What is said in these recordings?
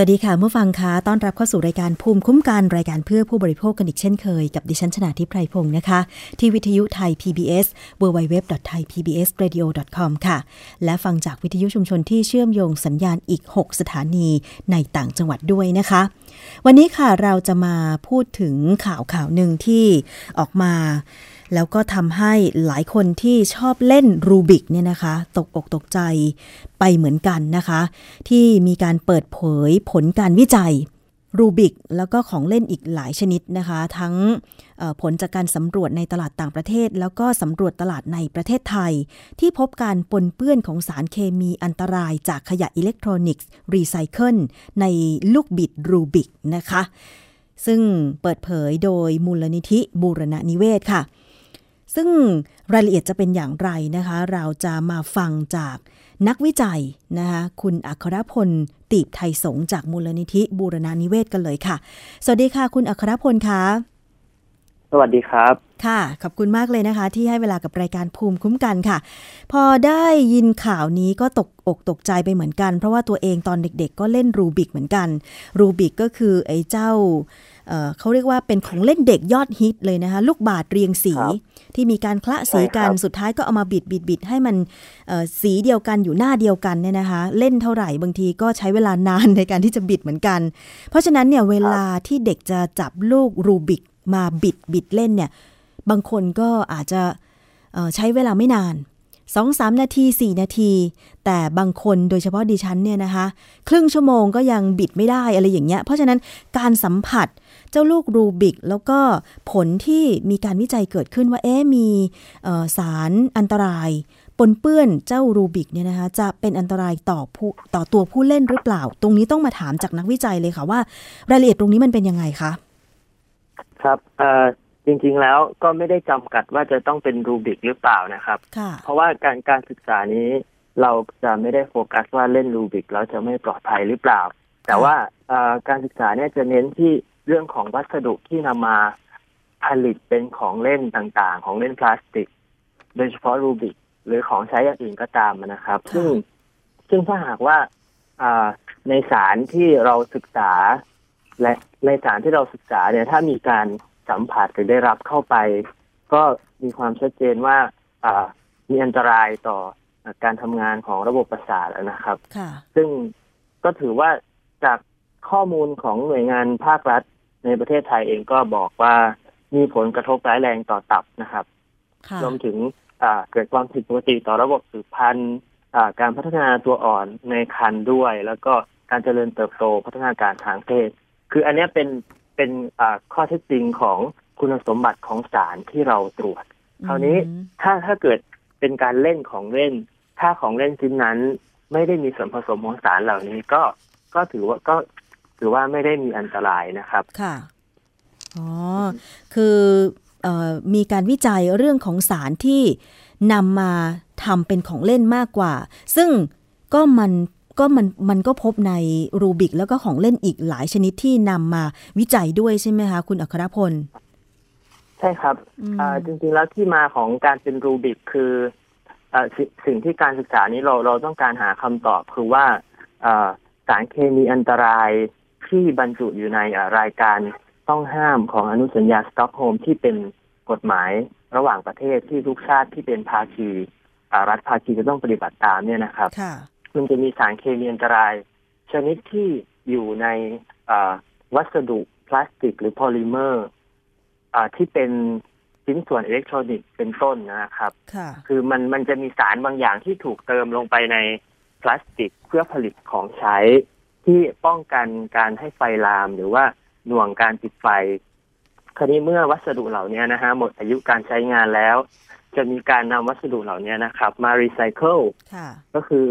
สวัสดีค่ะเมื่อฟังคะต้อนรับเข้าสู่รายการภูมิคุ้มกันรายการเพื่อผู้บริโภคกันอีกเช่นเคยกับดิฉันชนาทิพไพรพงศ์นะคะ ที่วิทยุไทย PBS www.thaipbsradio.com ค่ะ และฟังจากวิทยุชุมชนที่เชื่อมโยงสัญญาณอีก 6 สถานีในต่างจังหวัดด้วยนะคะ วันนี้ค่ะเราจะมาพูดถึงข่าวข่าวหนึ่งที่ออกมา แล้วก็ทำให้หลายคนที่ชอบเล่นรูบิกเนี่ยนะคะ ตกอกตกใจไปเหมือนกันนะคะ ที่มีการเปิดเผยผลการวิจัยรูบิกแล้วก็ของเล่นอีกหลายชนิดนะคะ ทั้งผลจากการสำรวจในตลาดต่างประเทศ แล้วก็สำรวจตลาดในประเทศไทย ที่พบการปนเปื้อนของสารเคมีอันตรายจากขยะอิเล็กทรอนิกส์รีไซเคิลในลูกบิดรูบิกนะคะ ซึ่งเปิดเผยโดยมูลนิธิบูรณนิเวศค่ะ ซึ่งรายละเอียดจะเป็นอย่างไรนะคะ เราจะมาฟังจากนักวิจัยนะคะคุณอัครพลตีบไทยสงจากมูลนิธิบูรณานิเวศกันเลยค่ะ สวัสดีค่ะ คุณอัครพลคะสวัสดีครับ ค่ะ ขอบคุณมากเลยนะคะ ที่ให้เวลากับรายการภูมิคุ้มกันค่ะ พอได้ยินข่าวนี้ก็ตกอกตกใจไปเหมือนกัน เพราะว่าตัวเองตอนเด็กๆ ก็เล่นรูบิกเหมือนกัน รูบิกก็คือไอ้เจ้า เขาเรียกว่าเป็นของเล่นเด็กยอดฮิตเลยนะคะลูกบาศเรียงสีที่มีการคละสีกันสุดท้ายก็เอามาบิดบิดบิดให้มันสีเดียวกันอยู่หน้าเดียวกันเนี่ยนะคะเล่นเท่าไหร่บางทีก็ใช้เวลานานในการที่จะบิดเหมือนกัน เพราะฉะนั้นเนี่ยเวลาที่เด็กจะจับลูกรูบิกมาบิดบิดเล่นเนี่ยบางคนก็อาจจะใช้เวลาไม่นานสองสามนาทีสี่นาที แต่บางคนโดยเฉพาะดิฉันเนี่ยนะคะ ครึ่งชั่วโมงก็ยังบิดไม่ได้อะไรอย่างเงี้ย เพราะฉะนั้นการสัมผัส เจ้าลูกรูบิก แล้วก็ผลที่มีการวิจัยเกิดขึ้นว่าเอ๊มีสารอันตรายปนเปื้อนเจ้ารูบิกเนี่ยนะคะจะเป็นอันตรายต่อผู้ต่อตัวผู้เล่นหรือเปล่า ตรงนี้ต้องมาถามจากนักวิจัยเลยค่ะว่ารายละเอียดตรงนี้มันเป็นยังไงคะครับจริงๆแล้วก็ไม่ได้จำกัดว่าจะต้องเป็นรูบิกหรือเปล่านะครับเพราะว่าการการศึกษานี้เราจะไม่ได้โฟกัสว่าเล่นรูบิกแล้วจะไม่ปลอดภัยหรือเปล่า แต่ว่าการศึกษาเนี่ยจะเน้นที่ เรื่องของวัสดุที่นำมาผลิตเป็นของเล่นต่างๆ ของเล่นพลาสติก โดยเฉพาะรูบิกหรือของใช้อย่างอื่นก็ตามนะครับ ซึ่งซึ่งถ้าหากว่าในสารที่เราศึกษา และในสารที่เราศึกษาเนี่ยถ้ามีการสัมผัสหรือได้รับเข้าไป ก็มีความชัดเจนว่ามีอันตรายต่อการทำงานของระบบประสาทนะครับ ซึ่งก็ถือว่าจากข้อมูลของหน่วยงานภาครัฐ ในประเทศไทยเองก็บอกว่ามีผลกระทบร้ายแรงต่อตับนะครับรวมถึงเกิดความผิดปกติต่อระบบสืบพันธุ์การพัฒนาตัวอ่อนในคันด้วย แล้วก็การเจริญเติบโตพัฒนาการทางเพศ คืออันนี้เป็นเป็นข้อเท็จจริงของคุณสมบัติของสารที่เราตรวจ คราวนี้ถ้าถ้าเกิดเป็นการเล่นของเล่น ถ้าของเล่นชิ้นนั้น ไม่ได้มีส่วนผสมของสารเหล่านี้ก็ก็ถือว่าก็ ถือว่าไม่ได้มีอันตรายนะครับ ค่ะ อ๋อ คืออมีการวิจัยเรื่องของสารที่นำมาทำเป็นของเล่นมากกว่า ซึ่งก็มันก็มันมันก็พบในรูบิกแล้วก็ของเล่นอีกหลายชนิดที่นำมาวิจัยด้วยใช่ไหมคะคุณอัครพล ใช่ครับจริงๆแล้วที่มาของการเป็นรูบิกคืออสิ่งที่การศึกษานี้เราเราต้องการหาคำตอบคือว่าสารเคมีอันตราย ที่บรรจุอยู่ในรายการต้องห้ามของอนุสัญญาสตอกโฮล์มที่เป็นกฎหมายระหว่างประเทศที่ทุกชาติที่เป็นภาคีรัฐภาคีจะต้องปฏิบัติตามเนี่ยนะครับมันจะมีสารเคมีอันตราย ชนิดที่อยู่ในวัสดุพลาสติกหรือโพลิเมอร์ที่เป็นชิ้นส่วนอิเล็กทรอนิกส์เป็นต้นนะครับ คือมันมันจะมีสารบางอย่างที่ถูกเติมลงไปในพลาสติกเพื่อผลิตของใช้ ที่ป้องกันการให้ไฟลาม หรือว่าหน่วงการติดไฟคราวนี้เมื่อวัสดุเหล่านี้นะฮะหมดอายุการใช้งานแล้ว จะมีการนำวัสดุเหล่านี้นะครับ มารีไซเคิลก็คือ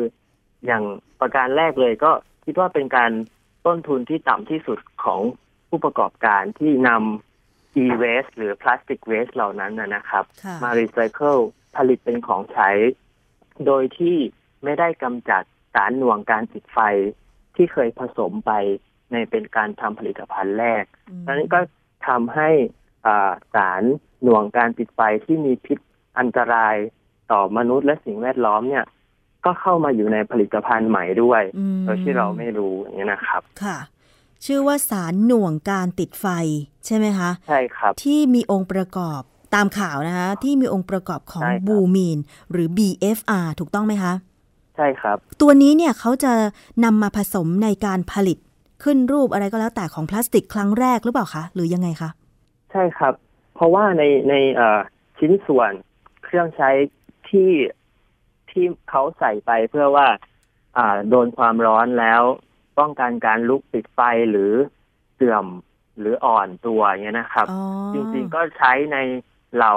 อย่างประการแรกเลยก็คิดว่าเป็นการต้นทุนที่ต่ำที่สุดของผู้ประกอบการที่นำ e-waste หรือ plastic waste เหล่านั้นนะครับ มารีไซเคิลผลิตเป็นของใช้ โดยที่ไม่ได้กำจัดสารหน่วงการติดไฟ ที่เคยผสมไปในเป็นการทำผลิตภัณฑ์แรกนั้นก็ทำให้สารหน่วงการติดไฟที่มีพิษอันตรายต่อมนุษย์และสิ่งแวดล้อมเนี่ย ก็เข้ามาอยู่ในผลิตภัณฑ์ใหม่ด้วยโดยที่เราไม่รู้อย่างนี้นะครับ ค่ะ ชื่อว่าสารหน่วงการติดไฟใช่ไหมคะ ใช่ครับ ที่มีองค์ประกอบตามข่าวนะคะที่มีองค์ประกอบของบูมีน หรือ BFR ถูกต้องไหมคะใช่ครับ ตัวนี้เนี่ยเขาจะนำมาผสมในการผลิตขึ้นรูปอะไรก็แล้วแต่ของพลาสติกครั้งแรกหรือเปล่าคะหรือยังไงคะใช่ครับ เพราะว่าในในชิ้นส่วนเครื่องใช้ที่ที่เขาใส่ไปเพื่อว่าโดนความร้อนแล้ว ป้องกันการลุกติดไฟหรือเสื่อมหรืออ่อนตัวเงี้ยนะครับ จริงๆก็ใช้ใน เหล่า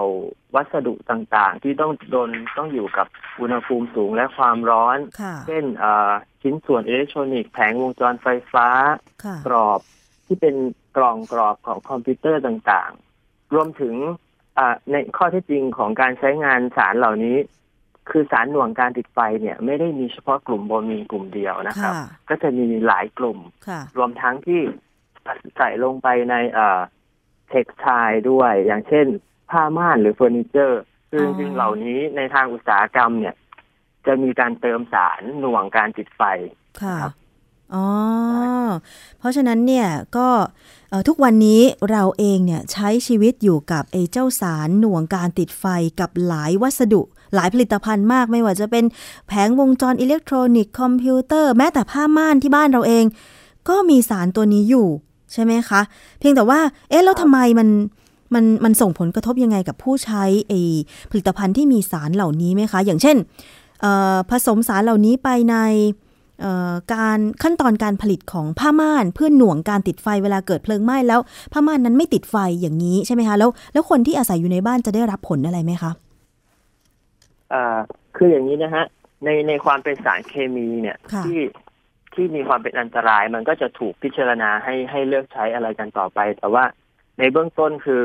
วัสดุต่างๆ ที่ต้องโดนต้องอยู่กับอุณหภูมิสูงและความร้อน เช่นชิ้นส่วนอิเล็กทรอนิกส์แผงวงจรไฟฟ้า กรอบที่เป็นกล่องกรอบของคอมพิวเตอร์ต่างๆ รวมถึงในข้อเท็จจริงของการใช้งานสารเหล่านี้ คือสารหน่วงการติดไฟเนี่ย ไม่ได้มีเฉพาะกลุ่มโบมีนกลุ่มเดียวนะครับ ก็จะมีหลายกลุ่ม รวมทั้งที่ใส่ลงไปในเท็กซ์ไทด้วย อย่างเช่น ผ้าม่านหรือเฟอร์นิเจอร์ ซึ่งจริงเหล่านี้ในทางอุตสาหกรรมเนี่ย จะมีการเติมสารหน่วงการติดไฟค่ะอ๋อ เพราะฉะนั้นเนี่ยก็ทุกวันนี้เราเองเนี่ยใช้ชีวิตอยู่กับไอ้เจ้าสารหน่วงการติดไฟกับหลายวัสดุ หลายผลิตภัณฑ์มากไม่ว่าจะเป็นแผงวงจรอิเล็กทรอนิกส์คอมพิวเตอร์แม้แต่ผ้าม่านที่บ้านเราเอง ก็มีสารตัวนี้อยู่ใช่ไหมคะ เพียงแต่ว่า เอ๊ะแล้วทำไมมัน มันมันส่งผลกระทบยังไงกับผู้ใช้ไอ้ผลิตภัณฑ์ที่มีสารเหล่านี้ไหมคะ อย่างเช่นผสมสารเหล่านี้ไปในการขั้นตอนการผลิตของผ้าม่านเพื่อหน่วงการติดไฟเวลาเกิดเพลิงไหม้แล้วผ้าม่านนั้นไม่ติดไฟอย่างนี้ใช่ไหมคะแล้วแล้วคนที่อาศัยอยู่ในบ้านจะได้รับผลอะไรไหมคะอ่าคืออย่างนี้นะฮะในในความเป็นสารเคมีเนี่ยที่ที่มีความเป็นอันตราย มันก็จะถูกพิจารณาให้ให้เลือกใช้อะไรกันต่อไป แต่ว่า ในเบื้องต้นคือ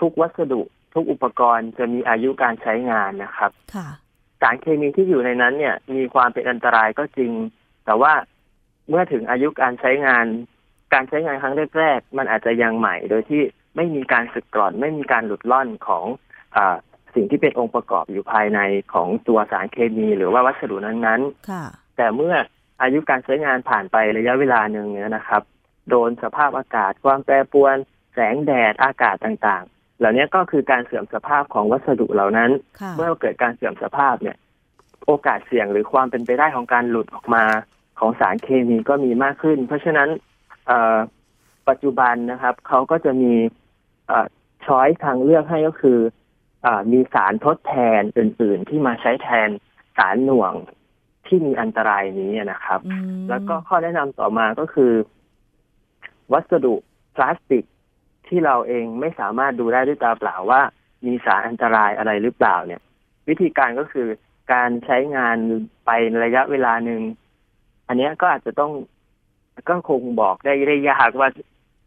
ทุกวัสดุทุกอุปกรณ์จะมีอายุการใช้งานนะครับสารเคมีที่อยู่ในนั้นเนี่ย มีความเป็นอันตรายก็จริง แต่ว่าเมื่อถึงอายุการใช้งาน การใช้งานครั้งแรกๆมันอาจจะยังใหม่ โดยที่ไม่มีการสึกกร่อน ไม่มีการหลุดล่อนของอสิ่งที่เป็นองค์ประกอบอยู่ภายในของตัวสารเคมี หรือว่าวัสดุนั้นๆแต่เมื่ออายุการใช้งานผ่านไประยะเวลาหนึ่งเนี่ยนะครับ โดนสภาพอากาศความแปรปรวน แสงแดดอากาศต่างๆ เหล่านี้ก็คือการเสื่อมสภาพของวัสดุเหล่านั้น เมื่อเกิดการเสื่อมสภาพเนี่ย โอกาสเสี่ยงหรือความเป็นไปได้ของการหลุดออกมาของสารเคมีก็มีมากขึ้น เพราะฉะนั้นปัจจุบันนะครับเขาก็จะมีช้อยทางเลือกให้ก็คืออมีสารทดแทนอื่น ๆ ที่มาใช้แทนสารหน่วงที่มีอันตรายนี้นะครับ แล้วก็ข้อแนะนำต่อมาก็คือ วัสดุพลาสติก ที่เราเองไม่สามารถดูได้ด้วยตาเปล่าว่า มีสารอันตรายอะไรหรือเปล่าเนี่ย วิธีการก็คือการใช้งานไประยะเวลาหนึ่งอันนี้ก็อาจจะต้องก็คงบอกได้ได้ยากว่า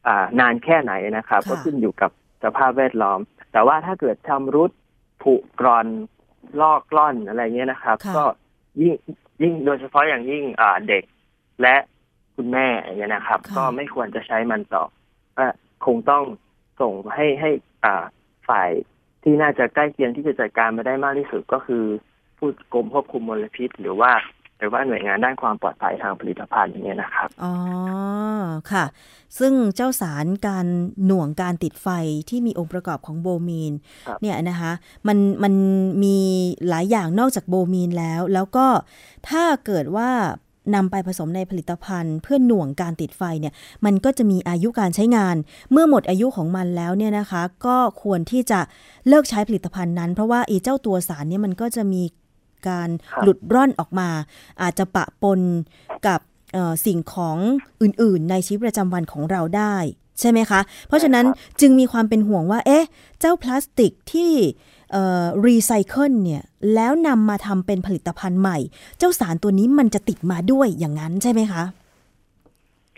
อ่านานแค่ไหนนะครับ ก็ขึ้นอยู่กับสภาพแวดล้อม แต่ว่าถ้าเกิดชำรุดผุกร่อนลอกกล้อนอะไรเงี้ยนะครับ ก็ยิ่งยิ่งโดยเฉพาะอย่างยิ่งอ่าเด็กและคุณแม่อย่างเงี้ยนะครับ ก็ไม่ควรจะใช้มันต่อ คงต้องส่งให้ให้อ่าฝ่ายที่น่าจะใกล้เคียงที่จะจัดการมาได้มากที่สุดก็คือผู้กรมควบคุมมลพิษ หรือว่าหรือว่าหน่วยงานด้านความปลอดภัยทางผลิตภัณฑ์อย่างเงี้ยนะครับ อ๋อ ค่ะ ซึ่งเจ้าสารการหน่วงการติดไฟที่มีองค์ประกอบของโบมีน เนี่ยนะคะ มันมันมีหลายอย่างนอกจากโบมีนแล้ว แล้วก็ถ้าเกิดว่า นำไปผสมในผลิตภัณฑ์ เพื่อหน่วงการติดไฟเนี่ยมันก็จะมีอายุการใช้งาน เมื่อหมดอายุของมันแล้วเนี่ยนะคะ ก็ควรที่จะเลิกใช้ผลิตภัณฑ์นั้น เพราะว่าอีเจ้าตัวสารเนี่ยมันก็จะมีการหลุดร่อนออกมา อาจจะปะปนกับสิ่งของอื่น ๆ ในชีวิตประจำวันของเราได้ใช่ไหมคะ เพราะฉะนั้นจึงมีความเป็นห่วงว่า เอ๊ะ เจ้าพลาสติกที่ รีไซเคิลเนี่ยแล้วนำมาทำเป็นผลิตภัณฑ์ใหม่ เจ้าสารตัวนี้มันจะติดมาด้วยอย่างนั้นใช่ไหมคะ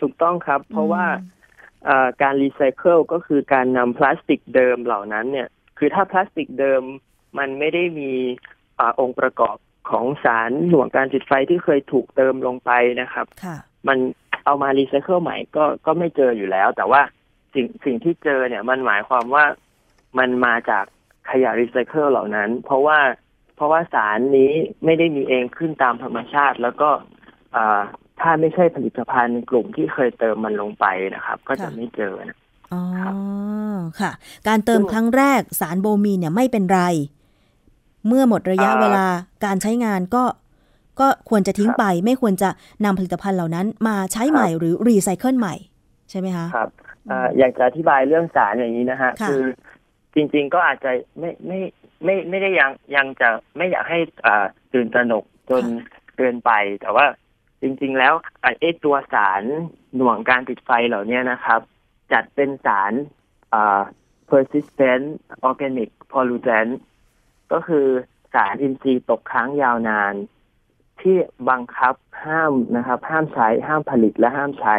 ถูกต้องครับ เพราะว่าการรีไซเคิลก็คือการนำพลาสติกเดิมเหล่านั้นเนี่ย คือถ้าพลาสติกเดิมมันไม่ได้มีองค์ประกอบของสารหน่วงการติดไฟที่เคยถูกเติมลงไปนะครับมันเอามารีไซเคิลใหม่ก็ก็ไม่เจออยู่แล้ว แต่ว่าสิ่งสิ่งที่เจอเนี่ยมันหมายความว่ามันมาจาก ขยะรีไซเคิลเหล่านั้น เพราะว่าเพราะว่าสารนี้ไม่ได้มีเองขึ้นตามธรรมชาติ แล้วก็ถ้าไม่ใช่ผลิตภัณฑ์กลุ่มที่เคยเติมมันลงไปนะครับ ก็จะไม่เจอนะอ๋อค่ะ การเติมครั้งแรกสารโบมีเนี่ยไม่เป็นไร เมื่อหมดระยะเวลาการใช้งานก็ก็ควรจะทิ้งไป ไม่ควรจะนำผลิตภัณฑ์เหล่านั้นมาใช้ใหม่หรือรีไซเคิลใหม่ ใช่ไหมคะ ครับอยากจะอธิบายเรื่องสารอย่างนี้นะฮะ คือ จริง ๆ ก็อาจจะไม่ไม่ไม่ไม่ได้ยังยังจะไม่อยากให้อ่าตื่นตระหนกจนเกินไป แต่ว่าจริง ๆ แล้วไอ้ตัวสารหน่วงการติดไฟเหล่านี้นะครับ จัดเป็นสารอ่า persistent organic pollutant ก็คือสารอินทรีย์ตกค้างยาวนาน ที่บังคับห้ามนะครับ ห้ามใช้ห้ามผลิตและห้ามใช้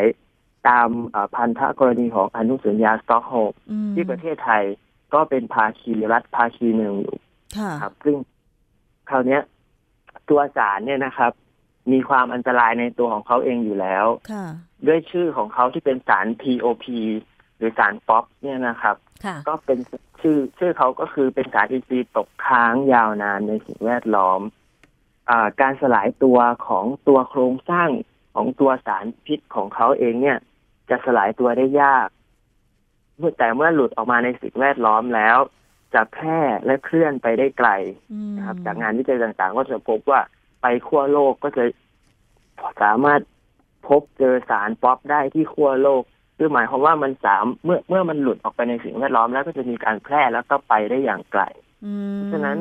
ตามพันธกรณีของอนุสัญญาสตอกโฮล์มที่ประเทศไทย ก็เป็นภาคีรัฐภาคีหนึ่งอยู่ครับ ซึ่งคราวนี้ตัวสารเนี่ยนะครับ มีความอันตรายในตัวของเขาเองอยู่แล้วด้วยชื่อของเขาที่เป็นสาร POP หรือสารป๊อปเนี่ยนะครับ ก็เป็นชื่อชื่อเขาก็คือเป็นสารอินทรีย์ตกค้างยาวนานในสิ่งแวดล้อมอการสลายตัวของตัวโครงสร้างของตัวสารพิษของเขาเองเนี่ย จะสลายตัวได้ยากเมื่อ แต่เมื่อหลุดออกมาในสิ่งแวดล้อมแล้ว จะแพร่และเคลื่อนไปได้ไกลนะครับ จากงานวิจัยต่างๆ ก็จะพบว่าไปขั้วโลกก็จะสามารถพบเจอสารป๊อปได้ที่ขั้วโลกคือหมายความว่ามันสามเมื่อเมื่อมันหลุดออกไปในสิ่งแวดล้อมแล้วก็จะมีการแพร่แล้วก็ไปได้อย่างไกลเพราะฉะนั้น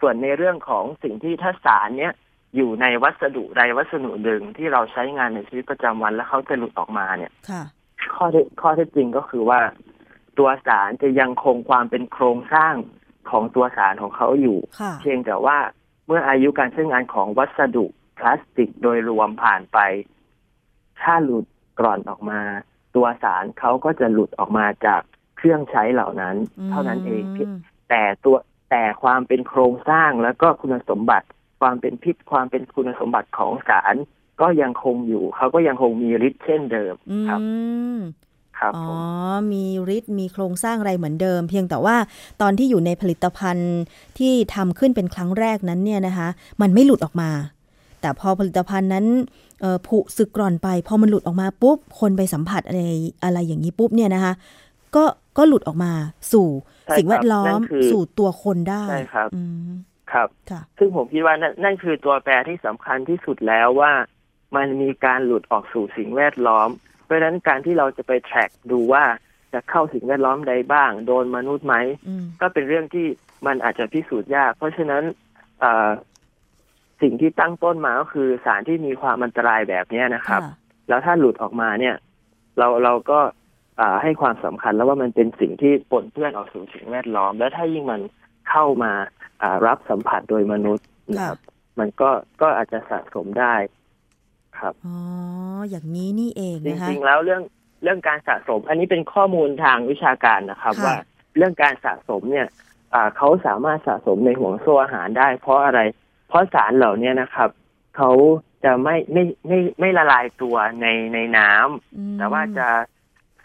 ส่วนในเรื่องของสิ่งที่ถ้าสารเนี้ยอยู่ในวัสดุใดวัสดุหนึ่งที่เราใช้งานในชีวิตประจำวันแล้วเขาจะหลุดออกมาเนี่ย ข้อข้อเท็จจริงก็คือว่า ตัวสารจะยังคงความเป็นโครงสร้างของตัวสารของเขาอยู่ เพียงแต่ว่าเมื่ออายุการใช้งานของวัสดุพลาสติกโดยรวมผ่านไป ถ้าหลุดกร่อนออกมา ตัวสารเขาก็จะหลุดออกมาจากเครื่องใช้เหล่านั้น เท่านั้นเองแต่ตัวแต่ความเป็นโครงสร้างแล้วก็คุณสมบัติ ความเป็นพิษความเป็นคุณสมบัติของสาร ก็ยังคงอยู่ เขาก็ยังคงมีฤทธิ์เช่นเดิมครับครับอ๋อ มีฤทธิ์มีโครงสร้างอะไรเหมือนเดิม เพียงแต่ว่าตอนที่อยู่ในผลิตภัณฑ์ที่ทำขึ้นเป็นครั้งแรกนั้นเนี่ยนะคะ มันไม่หลุดออกมา แต่พอผลิตภัณฑ์นั้นผุสึกกร่อนไป พอมันหลุดออกมาปุ๊บ คนไปสัมผัสอะไรอะไรอย่างนี้ปุ๊บเนี่ยนะคะ ก็ก็หลุดออกมาสู่สิ่งแวดล้อมสู่ตัวคนได้ใช่ครับครับ ซึ่งผมคิดว่านั่นคือตัวแปรที่สำคัญที่สุดแล้วว่า มันมีการหลุดออกสู่สิ่งแวดล้อม เพราะฉะนั้นการที่เราจะไปแทร็กดูว่าจะเข้าสิ่งแวดล้อมใดบ้าง โดนมนุษย์ไหม ก็เป็นเรื่องที่มันอาจจะพิสูจน์ยาก เพราะฉะนั้นสิ่งที่ตั้งต้นมาก็คือสารที่มีความอันตรายแบบนี้นะครับ แล้วถ้าหลุดออกมาเนี่ย เราเราก็ให้ความสำคัญแล้วว่ามันเป็นสิ่งที่ปนเปื้อนออกสู่สิ่งแวดล้อม แล้วถ้ายิ่งมันเข้ามารับสัมผัสโดยมนุษย์นะครับมันก็ก็อาจจะสะสมได้ ครับอ๋ออย่างนี้นี่เองนะคะจริงๆแล้วเรื่องเรื่องการสะสม อันนี้เป็นข้อมูลทางวิชาการนะครับ ว่าเรื่องการสะสมเนี่ยเขาสามารถสะสมในห่วงโซ่อาหารได้ เพราะอะไร เพราะสารเหล่านี้นะครับเขาจะไม่ไม่ไม่ไม่ละลายตัวในในน้ำแต่ว่าจะ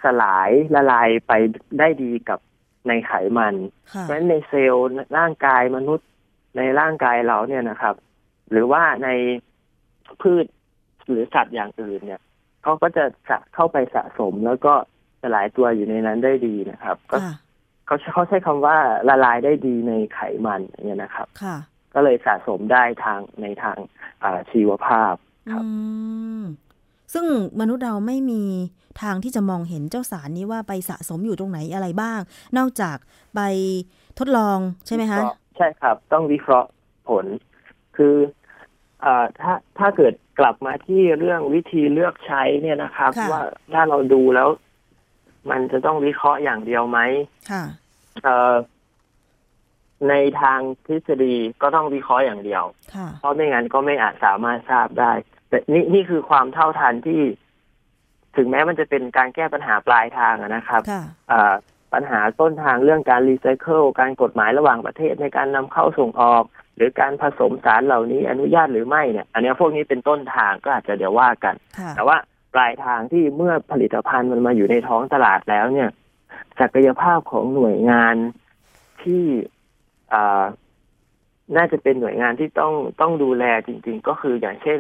สลายละลายไปได้ดีกับในไขมัน เพราะฉะนั้นในเซลล์ร่างกายมนุษย์ในร่างกายเราเนี่ยนะครับ หรือว่าในพืช หรือสัตว์อย่างอื่นเนี่ยเขาก็จะเข้าไปสะสมแล้วก็สลายตัวอยู่ในนั้นได้ดีนะครับ ก็เขาเขาใช้คำว่าละลายได้ดีในไขมันเนี่ยนะครับค่ะ ก็เลยสะสมได้ทางในทางชีวภาพครับซึ่งมนุษย์เราไม่มีทางที่จะมองเห็นเจ้าสารนี้ว่าไปสะสมอยู่ตรงไหนอะไรบ้าง นอกจากไปทดลองใช่ไหมคะใช่ครับ ต้องวิเคราะห์ผล คือ ถ้าถ้าเกิดกลับมาที่เรื่องวิธีเลือกใช้เนี่ยนะครับ ว่าถ้าเราดูแล้ว มันจะต้องวิเคราะห์อย่างเดียวไหมค่ะในทางทฤษฎีก็ต้องวิเคราะห์อย่างเดียว เพราะไม่งั้นก็ไม่อาจสามารถทราบได้ แต่นี่นี่คือความเท่าทันที่ ถึงแม้มันจะเป็นการแก้ปัญหาปลายทางนะครับปัญหาต้นทางเรื่องการรีไซเคิลการกฎหมายระหว่างประเทศในการนำเข้าส่งออก หรือการผสมสารเหล่านี้อนุญาตหรือไม่เนี่ย อันนี้พวกนี้เป็นต้นทางก็อาจจะเดี๋ยวว่ากัน แต่ว่าปลายทางที่เมื่อผลิตภัณฑ์มันมาอยู่ในท้องตลาดแล้วเนี่ย ศักยภาพของหน่วยงานที่อ่าน่าจะเป็นหน่วยงานที่ต้องต้องดูแลจริง ๆ ก็คืออย่างเช่น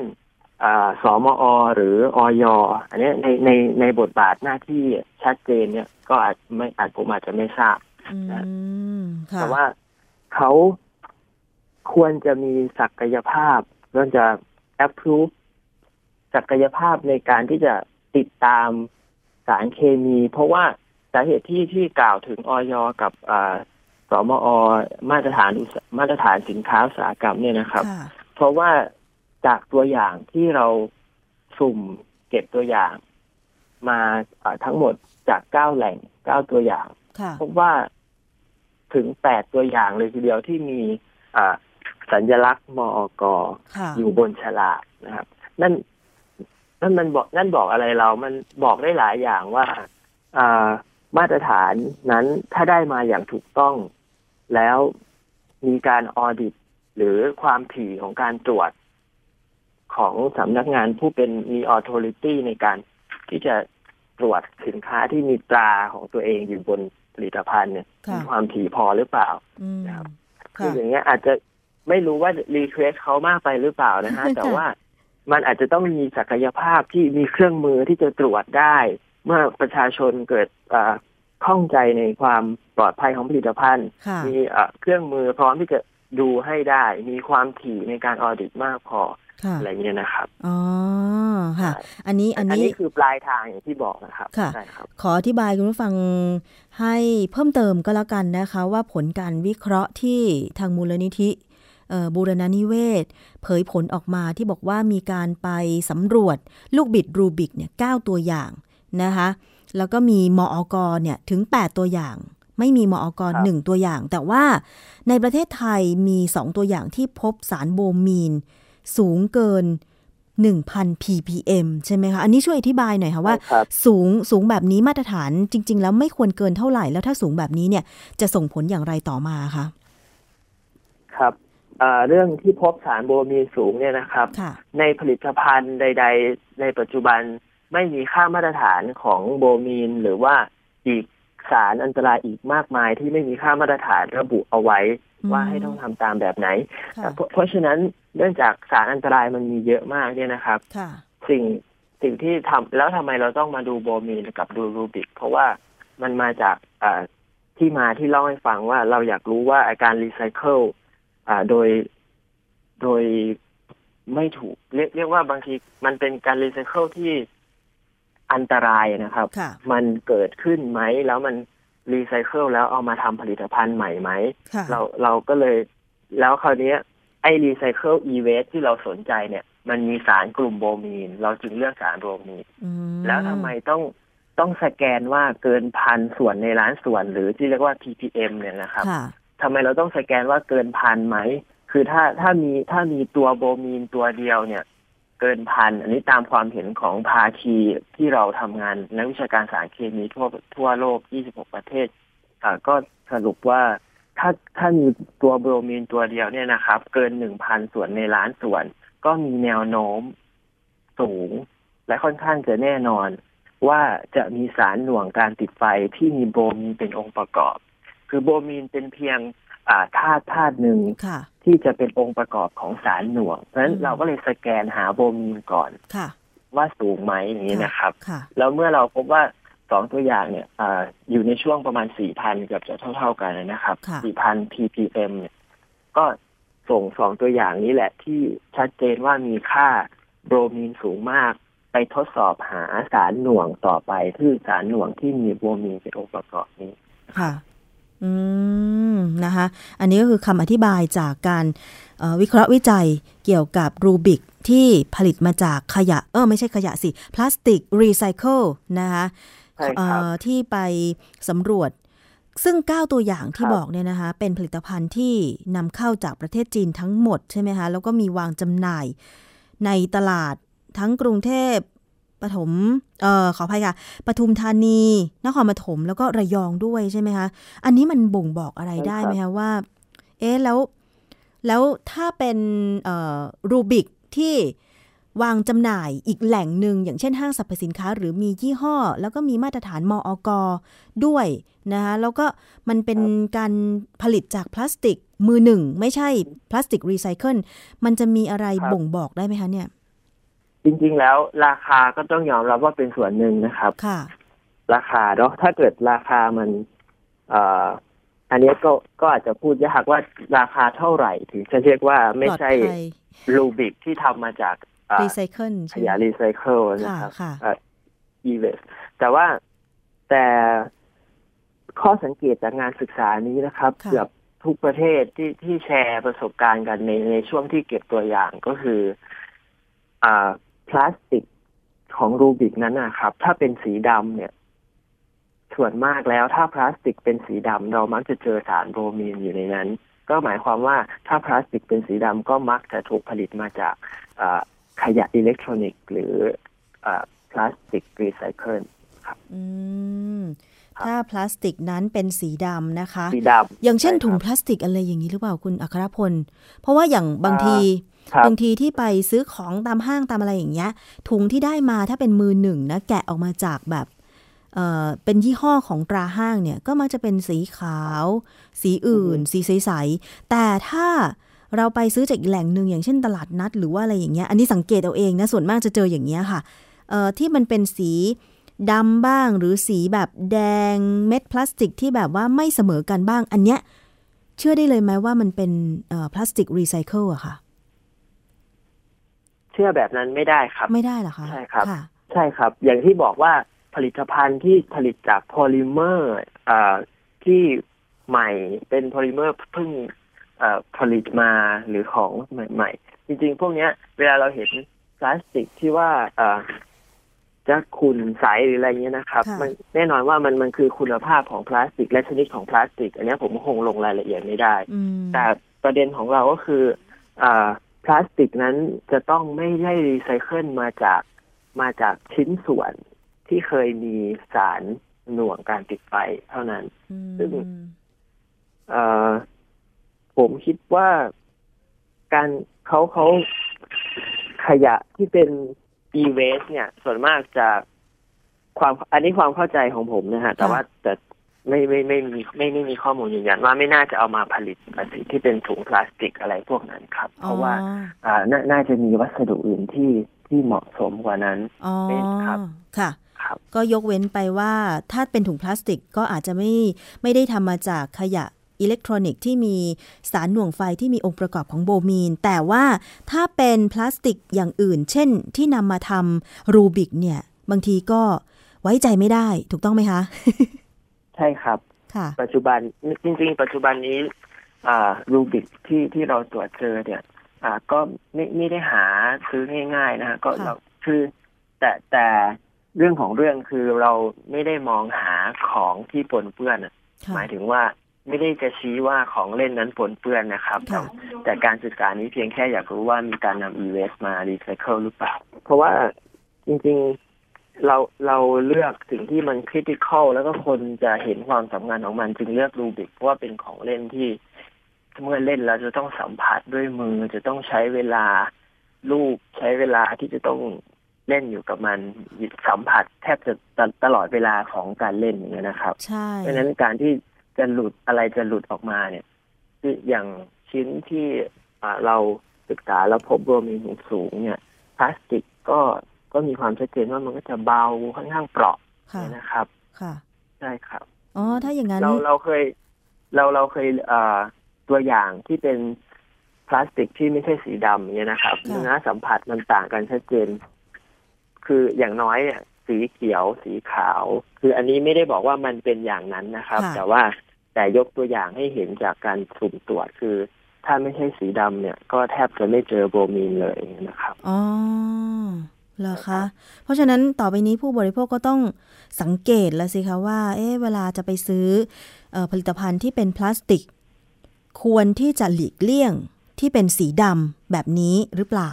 อสมอหรืออย อันนี้ในในในบทบาทหน้าที่ชัดเจนเนี่ย ก็อาจไม่อาจผมอาจจะไม่ทราบนะแต่ว่าเขา ควรจะมีศักยภาพควรจะ approve ศักยภาพในการที่จะติดตามสารเคมี เพราะว่าสาเหตุที่ที่กล่าวถึงอยกับสมอมาตรฐานมาตรฐานสินค้าอุตสาหกรรมเนี่ยนะครับ เพราะว่าจากตัวอย่างที่เราสุ่มเก็บตัวอย่าง มาทั้งหมดจากเก้าแหล่งเก้าตัวอย่างพบว่าถึงแปดตัวอย่างเลยทีเดียวที่มี สัญลักษณ์มอกอยู่บนฉลากนะครับ นั่นนั่นมันบอกนั่นบอกอะไรเรา มันบอกได้หลายอย่างว่ามาตรฐานนั้นถ้าได้มาอย่างถูกต้อง แล้วมีการ audit หรือความถี่ของการตรวจของสำนักงานผู้เป็นมี authority ในการที่จะตรวจสินค้าที่มีตราของตัวเองอยู่บนผลิตภัณฑ์เนี่ยมีความถี่พอหรือเปล่านะครับคืออย่างเงี้ยอาจจะ ไม่รู้ว่า request เขามากไปหรือเปล่านะฮะแต่ว่ามันอาจจะต้องมีศักยภาพที่มีเครื่องมือที่จะตรวจได้ เมื่อประชาชนเกิดข้องใจในความปลอดภัยของผลิตภัณฑ์ มีเครื่องมือพร้อมที่จะดูให้ได้ มีความถี่ในการออดิตมากพออะไรเงี้ยนะครับ อ๋อ ค่ะ อันนี้ อันนี้คือปลายทางอย่างที่บอกนะครับ ค่ะขออธิบายคุณผู้ฟังให้เพิ่มเติมก็แล้วกันนะคะ ว่าผลการวิเคราะห์ที่ทางมูลนิธิ บูรณานิเวศ เผยผลออกมาที่บอกว่ามีการไปสำรวจลูกบิดรูบิกเนี่ยเตัวอย่างนะคะแล้วก็มีมออกเนี่ยถึง 8 ตัวอย่าง ไม่มีมออกหนึ่งตัวอย่าง แต่ว่าในประเทศไทยมี 2 ตัวอย่างที่พบสารโบมีน สูงเกิน 1,000 ppm ใช่ไหมคะ อันนี้ช่วยอธิบายหน่อยค่ะว่า สูงสูงแบบนี้มาตรฐานจริง ๆ แล้วไม่ควรเกินเท่าไหร่ แล้วถ้าสูงแบบนี้เนี่ยจะส่งผลอย่างไรต่อมาคะ ครับ เรื่องที่พบสารโบมีนสูงเนี่ยนะครับ ในผลิตภัณฑ์ใด ๆ ในปัจจุบันไม่มีค่ามาตรฐานของโบมีน หรือว่าอีกสารอันตรายอีกมากมายที่ไม่มีค่ามาตรฐานระบุเอาไว้ว่าให้ต้องทำตามแบบไหน เพราะฉะนั้นเนื่องจากสารอันตรายมันมีเยอะมากเนี่ยนะครับสิ่งสิ่งที่ทำแล้วทำไมเราต้องมาดูโบมีนกับดูรูบิก เพราะว่ามันมาจากที่มาที่เล่าให้ฟังว่าเราอยากรู้ว่าอ่าการรีไซเคิล โดยโดยไม่ถูกเรียกเรียกว่าบางทีมันเป็นการรีไซเคิลที่อันตรายนะครับ มันเกิดขึ้นไหม แล้วมันรีไซเคิลแล้วเอามาทำผลิตภัณฑ์ใหม่ไหม เราเราก็เลย แล้วคราวนี้ไอ้รีไซเคิล e-waste ที่เราสนใจเนี่ย มันมีสารกลุ่มโบรมีน เราจึงเลือกสารโบรมีน แล้วทำไมต้องต้องสแกนว่าเกินพันส่วนในล้านส่วนหรือที่เรียกว่า ppm เนี่ยนะครับ ทำไมเราต้องสแกนว่าเกินพันไหม คือถ้าถ้ามีถ้ามีตัวโบมีนตัวเดียวเนี่ย เกินพัน อันนี้ตามความเห็นของภาคีที่เราทำงานนักวิชาการสารเคมีทั่วทั่วโลก 26 ประเทศก็สรุปว่าถ้าถ้ามีตัวโบรมีนตัวเดียวเนี่ยนะครับ เกิน1,000ส่วนในล้านส่วน ก็มีแนวโน้มสูง และค่อนข้างจะแน่นอน ว่าจะมีสารหน่วงการติดไฟที่มีโบรมีนเป็นองค์ประกอบ คือโบรมีนเป็นเพียงธาตุธาตุหนึ่งที่จะเป็นองค์ประกอบของสารหน่วงเพราะฉะนั้นเราก็เลยสแกนหาโบมีนก่อนว่าสูงไหมอย่างนี้นะครับ แล้วเมื่อเราพบว่าสองตัวอย่างเนี่ยออยู่ในช่วงประมาณสี่พันเกือบจะเท่า ๆกันนะครับสี่พัน ppm เนี่ยก็ส่งสองตัวอย่างนี้แหละที่ชัดเจนว่ามีค่าโบรมีนสูงมาก ไปทดสอบหาสารหน่วงต่อไปคือสารหน่วงที่มีโบรมีนเป็นองค์ประกอบนี้ค่ะ อืมนะคะอันนี้ก็คือคำอธิบายจากการวิเคราะห์วิจัยเกี่ยวกับรูบิกที่ผลิตมาจากขยะ เออไม่ใช่ขยะสิ พลาสติกรีไซเคิลนะคะที่ไปสำรวจ ซึ่ง 9 ตัวอย่างที่บอกเนี่ยนะคะ เป็นผลิตภัณฑ์ที่นำเข้าจากประเทศจีนทั้งหมดใช่ไหมคะ แล้วก็มีวางจำหน่ายในตลาดทั้งกรุงเทพ ปฐมเอ่อขออภัยค่ะปทุมธานี นครปฐมแล้วก็ระยองด้วยใช่ไหมคะ อันนี้มันบ่งบอกอะไรได้ไหมคะว่า เอ๊ะแล้วแล้วถ้าเป็นเอ่อรูบิกที่วางจำหน่ายอีกแหล่งหนึ่ง อย่างเช่นห้างสรรพสินค้า หรือมียี่ห้อ แล้วก็มีมาตรฐานมออกด้วยนะคะแล้วก็มันเป็นการผลิตจากพลาสติกมือหนึ่ง ไม่ใช่พลาสติกรีไซเคิลมันจะมีอะไรบ่งบอกได้ไหมคะเนี่ยจ ริง ๆ แล้วราคาก็ต้องยอมรับว่าเป็นส่วนหนึ่งนะครับ ค่ะ ราคาเนาะถ้าเกิดราคามันเอ่ออันนี้ก็ก็อาจจะพูดยากว่าราคาเท่าไหร่ถึงจะเรียกว่าไม่ใช่รูบิกที่ทำมาจากรีไซเคิลขยะรีไซเคิลนะครับ e-waste แต่ว่าแต่ข้อสังเกตจากงานศึกษานี้นะครับ เกือบทุกประเทศที่ที่แชร์ประสบการณ์กันในในช่วงที่เก็บตัวอย่างก็คือ อ่า พลาสติกของรูบิกนั้นนะครับ ถ้าเป็นสีดำเนี่ย ส่วนมากแล้วถ้าพลาสติกเป็นสีดำเรามักจะเจอสารโบรมีนอยู่ในนั้น ก็หมายความว่าถ้าพลาสติกเป็นสีดำก็มักจะถูกผลิตมาจากขยะอิเล็กทรอนิกส์ หรือพลาสติกรีไซเคิลครับถ้าพลาสติกนั้นเป็นสีดำนะคะ สีดำอย่างเช่นถุงพลาสติกอะไรอย่างนี้หรือเปล่าคุณอัครพล เพราะว่าอย่างบางที บางทีที่ไปซื้อของตามห้างตามอะไรอย่างเงี้ย ถุงที่ได้มาถ้าเป็นมือหนึ่งนะแกะออกมาจากแบบเออเป็นยี่ห้อของตราห้างเนี่ย ก็มักจะเป็นสีขาว สีอื่น สีใสๆแต่ถ้าเราไปซื้อจากอีกแหล่งหนึ่งอย่างเช่นตลาดนัดหรือว่าอะไรอย่างเงี้ย อันนี้สังเกตเอาเองนะ ส่วนมากจะเจออย่างเงี้ยค่ะเอ่อที่มันเป็นสีดำบ้างหรือสีแบบแดงเม็ดพลาสติกที่แบบว่าไม่เสมอกันบ้าง อันเนี้ยเชื่อได้เลยไหมว่ามันเป็นพลาสติกรีไซเคิลอะค่ะ เชื่อแบบนั้นไม่ได้ครับ ไม่ได้หรอคะใช่ครับ ใช่ครับ อย่างที่บอกว่าผลิตภัณฑ์ที่ผลิตจากโพลิเมอร์ที่ใหม่เป็นโพลิเมอร์เพิ่งผลิตมาหรือของใหม่ ๆ จริง ๆ พวกนี้เวลาเราเห็นพลาสติกที่ว่าจะขุ่นใสหรืออะไรเงี้ยนะครับ มันแน่นอนว่ามันมันคือคุณภาพของพลาสติก และชนิดของพลาสติก อันนี้ผมคงลงรายละเอียดไม่ได้ แต่ประเด็นของเราก็คืออ่า พลาสติกนั้นจะต้องไม่ได้รีไซเคิลมาจากมาจากชิ้นส่วนที่เคยมีสารหน่วงการติดไฟเท่านั้น ซึ่งผมคิดว่าการเขาเขาขยะที่เป็น e-waste เนี่ย ส่วนมากจะความอันนี้ความเข้าใจของผมนะฮะ แต่ว่าแต่ ไม่ไม่ไม่มีไม่ไม่มีข้อมูลยืนยันว่าไม่น่าจะเอามาผลิตพลาสติกที่เป็นถุงพลาสติกอะไรพวกนั้นครับ เพราะว่าอ่าน่าจะมีวัสดุอื่นที่ที่เหมาะสมกว่านั้นครับค่ะก็ยกเว้นไปว่าถ้าเป็นถุงพลาสติกก็อาจจะไม่ไม่ได้ทำมาจากขยะอิเล็กทรอนิกส์ที่มีสารหน่วงไฟที่มีองค์ประกอบของโบรมีน แต่ว่าถ้าเป็นพลาสติกอย่างอื่น เช่นที่นำมาทำรูบิกเนี่ย บางทีก็ไว้ใจไม่ได้ถูกต้องไหมคะ ใช่ครับค่ะปัจจุบันจริง ๆ ปัจจุบันนี้รูบิกที่ที่เราตรวจเจอเนี่ยก็ไม่ไม่ได้หาซื้อง่ายๆนะฮะก็เราคือแต่แต่เรื่องของเรื่องคือเราไม่ได้มองหาของที่ปนเปื้อนหมายถึงว่าไม่ได้จะชี้ว่าของเล่นนั้นปนเปื้อนนะครับ แต่การศึกษานี้เพียงแค่อยากรู้ว่ามีการนำ e-waste มารีไซเคิลหรือเปล่า เพราะว่าจริงๆ เราเราเลือกสิ่งที่มัน critical แล้วก็คนจะเห็นความสำคัญของมันจึงเลือกรูบิกเพราะว่าเป็นของเล่นที่เมื่อเล่นเราจะต้องสัมผัสด้วยมือจะต้องใช้เวลาลูกใช้เวลาที่จะต้องเล่นอยู่กับมันสัมผัสแทบจะตลอดเวลาของการเล่นอย่างนี้นะครับใช่เพราะนั้นการที่จะหลุดอะไรจะหลุดออกมาเนี่ยคืออย่างชิ้นที่เราศึกษาแล้วพบว่ามีสูงเนี่ยพลาสติกก็ ก็มีความชัดเจนว่ามันก็จะเบาค่อนข้างเปราะนะครับ ค่ะใช่ครับอ๋อถ้าอย่างนั้นเราเราเคย เราเราเคยตัวอย่างที่เป็นพลาสติกที่ไม่ใช่สีดำเนี่ยนะครับเนื้อสัมผัสมันต่างกันชัดเจน คืออย่างน้อยเนี่ยสีเขียวสีขาว คืออันนี้ไม่ได้บอกว่ามันเป็นอย่างนั้นนะครับ แต่ว่าแต่ยกตัวอย่างให้เห็นจากการสุ่มตรวจคือ ถ้าไม่ใช่สีดำเนี่ย ก็แทบจะไม่เจอโบมีนเลยนะครับอ๋อ เหรอคะ เพราะฉะนั้นต่อไปนี้ผู้บริโภคก็ต้องสังเกตแล้วสิคะว่า เอ๊ะเวลาจะไปซื้ออผลิตภัณฑ์ที่เป็นพลาสติก ควรที่จะหลีกเลี่ยงที่เป็นสีดำแบบนี้หรือเปล่า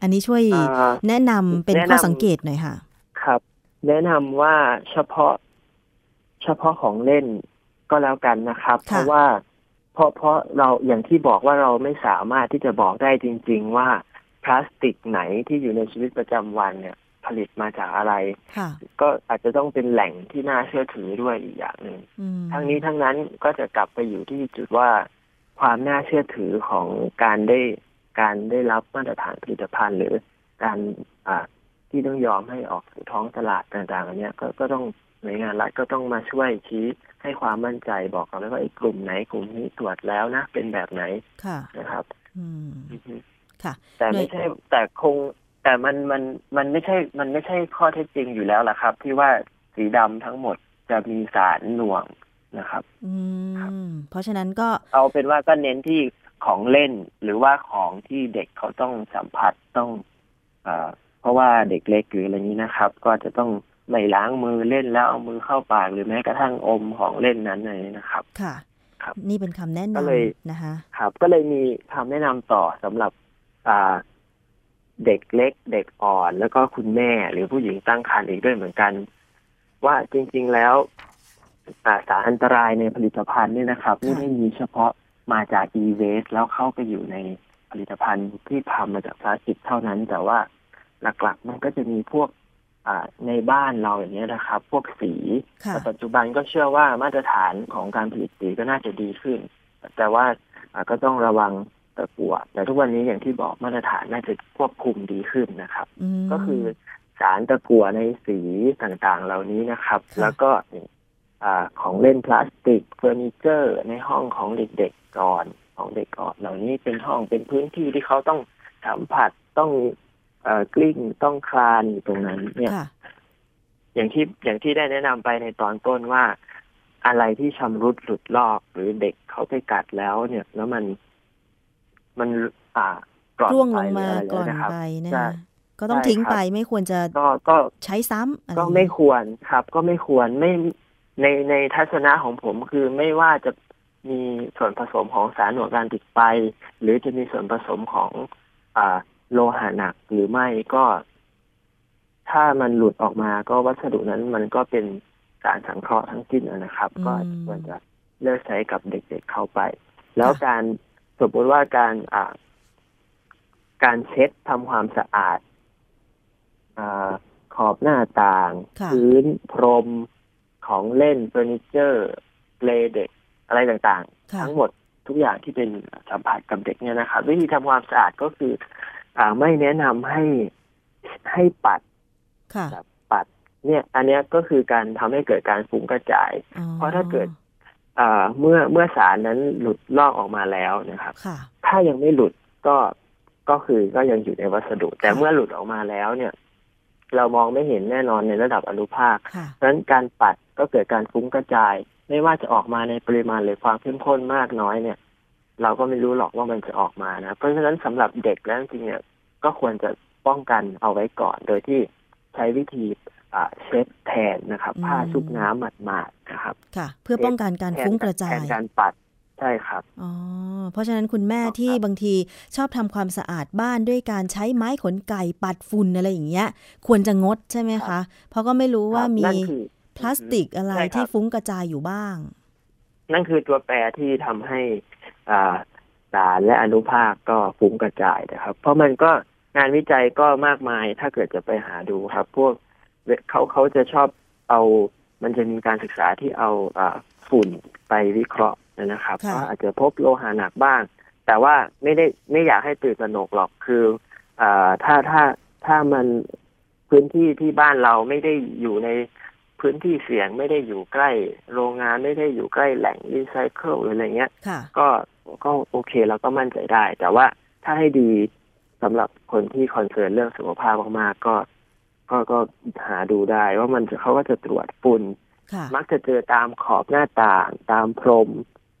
อันนี้ช่วยแนะนำเป็นข้อสังเกตหน่อยค่ะ ครับ แนะนำว่าเฉพาะเฉพาะของเล่นก็แล้วกันนะครับ เพราะว่าเพราะเพราะเราอย่างที่บอกว่าเราไม่สามารถที่จะบอกได้จริง ๆ ว่าพ ลาสติกไหนที่อยู่ในชีวิตประจำวันเนี่ย ผลิตมาจากอะไร ก็อาจจะต้องเป็นแหล่งที่น่าเชื่อถือด้วยอีกอย่างหนึ่งทั้งนี้ทั้งนั้นก็จะกลับไปอยู่ที่จุดว่า ความน่าเชื่อถือของการได้การได้รับมาตรฐานผลิตภัณฑ์ หรือการอ่าที่ต้องยอมให้ออกสู่ท้องตลาดต่างๆอันนี้ก็ก็ต้องหน่วยงานรัฐก็ต้องมาช่วยชี้ให้ความมั่นใจบอกกันว่าไอ้กลุ่มไหนกลุ่มนี้ตรวจแล้วนะ เป็นแบบไหนนะครับ อืม ค่ะ แต่ไม่ใช่แต่คงแต่มันมันมันไม่ใช่มันไม่ใช่ข้อเท็จจริงอยู่แล้วล่ะครับ ที่ว่าสีดำทั้งหมดจะมีสารหน่วงนะครับ อืมเพราะฉะนั้นก็เอาเป็นว่าก็เน้นที่ของเล่นหรือว่าของที่เด็กเขาต้องสัมผัสต้องอเพราะว่าเด็กเล็กหรืออะไรนี้นะครับ ก็จะต้องไม่ล้างมือเล่นแล้วเอามือเข้าปากหรือแม้กระทั่งอมของเล่นนั้นเลยนะครับ ค่ะ ครับ นี่เป็นคำแนะนำนะคะครับ ก็เลยมีคำแนะนำต่อสำหรับอ่า เด็กเล็ก เด็กอ่อน แล้วก็คุณแม่หรือผู้หญิงตั้งครรภ์อีกด้วยเหมือนกัน ว่าจริง ๆแล้วสารอันตรายในผลิตภัณฑ์นี่นะครับไม่ได้มีเฉพาะมาจาก e-waste แล้วเข้าไปอยู่ในผลิตภัณฑ์ที่ทำมาจากพลาสติกเท่านั้น แต่ว่าหลักๆ มันก็จะมีพวกในบ้านเราอย่างนี้นะครับ พวกสีแต่ปัจจุบันก็เชื่อว่ามาตรฐานของการผลิตสีก็น่าจะดีขึ้น แต่ว่าก็ต้องระวัง ตะกั่วแต่ทุกวันนี้อย่างที่บอกมาตรฐานน่าจะควบคุมดีขึ้นนะครับ ก็คือสารตะกั่วในสีต่างๆ เหล่านี้นะครับ แล้วก็อของเล่นพลาสติกเฟอร์นิเจอร์ในห้องของเด็กๆก่อนของเด็กก่อนเหล่านี้เป็นห้องเป็นพื้นที่ที่เขาต้องสัมผัสต้องกลิ้งต้องคลานอยู่ตรงนั้นเนี่ยอย่างที่อย่างที่ได้แนะนำไปในตอนต้นว่า อะไรที่ชำรุดหลุดลอกหรือเด็กเขาไปกัดแล้วเนี่ย แล้วมัน มันอ่าปลอดภัยอะไรก่อนไปนะก็ต้องทิ้งไปไม่ควรจะก็ก็ใช้ซ้ำก็ไม่ควรครับ ก็ไม่ควรไม่ในในทัศนะของผมคือไม่ว่าจะมีส่วนผสมของสารหน่วยการติดไปหรือจะมีส่วนผสมของอ่าโลหะหนักหรือไม่ก็ ถ้ามันหลุดออกมาก็วัสดุนั้นมันก็เป็นสารสังเคราะห์ทั้งสิ้นนะครับ ก็ควรจะเลิกใช้กับเด็กๆเข้าไป แล้วการ สมมติว่าการอ่าการเช็ดทำความสะอาดอขอบหน้าต่าง พื้นพรมของเล่นเฟอร์นิเจอร์เปลเด็ก อะไรต่างๆ ทั้งหมดทุกอย่างที่เป็นสัมผัสกับเด็กเนี่ยนะครับวิธีทำความสะอาดก็คืออ่าไม่แนะนำให้ให้ปัดแบบปัดเนี่ย อันนี้ก็คือการทำให้เกิดการฟุ้งกระจาย เพราะถ้าเกิดอ่า เมื่อเมื่อสารนั้นหลุดลอกออกมาแล้วนะครับ ถ้ายังไม่หลุดก็ก็คือก็ยังอยู่ในวัสดุ แต่เมื่อหลุดออกมาแล้วเนี่ย เรามองไม่เห็นแน่นอนในระดับอนุภาคเพราะฉะนั้นการปัดก็เกิดการฟุ้งกระจาย ไม่ว่าจะออกมาในปริมาณหรือความเข้มข้นมากน้อยเนี่ย เราก็ไม่รู้หรอกว่ามันจะออกมานะ เพราะฉะนั้นสำหรับเด็กแล้วจริงเนี่ยก็ควรจะป้องกันเอาไว้ก่อน โดยที่ใช้วิธี เช็ดแทนนะครับ ผ้าชุบน้ำหมาดๆนะครับ ค่ะ เพื่อป้องกันการฟุ้งกระจายแทนการปัดใช่ครับอ๋อเพราะฉะนั้นคุณแม่ที่บางทีชอบทำความสะอาดบ้านด้วยการใช้ไม้ขนไก่ปัดฝุ่นอะไรอย่างเงี้ย ควรจะงดใช่ไหมคะ เพราะก็ไม่รู้ว่ามีพลาสติกอะไรที่ฟุ้งกระจายอยู่บ้าง นั่นคือตัวแปรที่ทำให้สารและอนุภาคก็ฟุ้งกระจายนะครับ เพราะมันก็งานวิจัยก็มากมายถ้าเกิดจะไปหาดูครับ พวก เขาเขาจะชอบเอามันจะมีการศึกษาที่เอาอฝุ่นไปวิเคราะห์นะครับว่าอาจจะพบโลหะหนักบ้าง แต่ว่าไม่ได้ไม่อยากให้ตื่นตระหนกหรอกคืออถ้าถ้าถ้ามันพื้นที่ที่บ้านเราไม่ได้อยู่ในพื้นที่เสี่ยงไม่ได้อยู่ใกล้โรงงานไม่ได้อยู่ใกล้แหล่งรีไซเคิลหรืออะไรเงี้ยก็ก็โอเคเราก็มั่นใจได้ แต่ว่าถ้าให้ดีสำหรับคนที่ concern เรื่องสุขภาพมากๆก็ ก็ก็หาดูได้ว่ามันเขาก็จะตรวจฝุ่นมักจะเจอตามขอบหน้าต่างตามพรม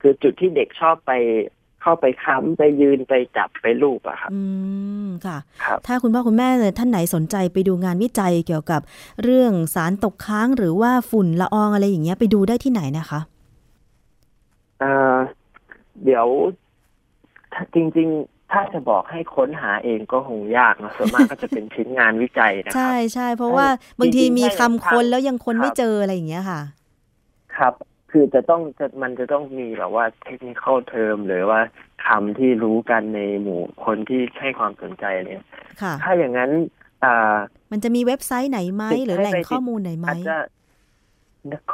คือจุดที่เด็กชอบไปเข้าไปค้ำไปยืนไปจับไปลูบอะครับอืมค่ะคถ้าคุณพ่อคุณแม่เลยท่านไหนสนใจไปดูงานวิจัยเกี่ยวกับเรื่องสารตกค้างหรือว่าฝุ่นละอองอะไรอย่างเงี้ยไปดูได้ที่ไหนนะคะเอ่อเดี๋ยวจริง ๆ ถ้าจะบอกให้ค้นหาเองก็คงยากนะส่วนมากก็จะเป็นชิ้นงานวิจัยนะครับ ใช่ใช่เพราะว่าบางทีมีคำค้นแล้วยังค้นไม่เจออะไรอย่างเงี้ยค่ะ ครับ คือจะต้องจะมันจะต้องมีแบบว่าเทคนิคเทอมหรือว่าคำที่รู้กันในหมู่คนที่ให้ความสนใจเนี่ยถ้าอย่างนั้นอ่ามันจะมีเว็บไซต์ไหนไหมหรือแหล่งข้อมูลไหนไหมอาจจะ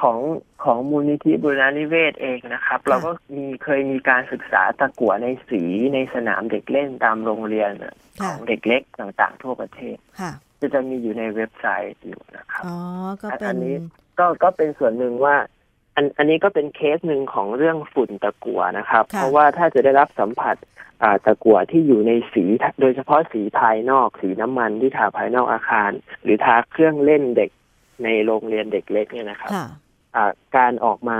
ของของมูลนิธิบุรณนิเวศเองนะครับ เราก็มีเคยมีการศึกษาตะกั่วในสีในสนามเด็กเล่นตามโรงเรียนของเด็กเล็กต่างๆ ทั่วประเทศจะจะมีอยู่ในเว็บไซต์อยู่นะครับอ๋อก็เป็นอันนี้ก็ก็เป็นส่วนหนึ่งว่า อันอันนี้ก็เป็นเคสหนึ่งของเรื่องฝุ่นตะกั่วนะครับ เพราะว่าถ้าจะได้รับสัมผัสตะกั่วที่อยู่ในสีโดยเฉพาะสีภายนอก สีน้ำมันที่ทาภายนอกอาคาร หรือทาเครื่องเล่นเด็ก ในโรงเรียนเด็กเล็กเนี่ยนะครับการออกมา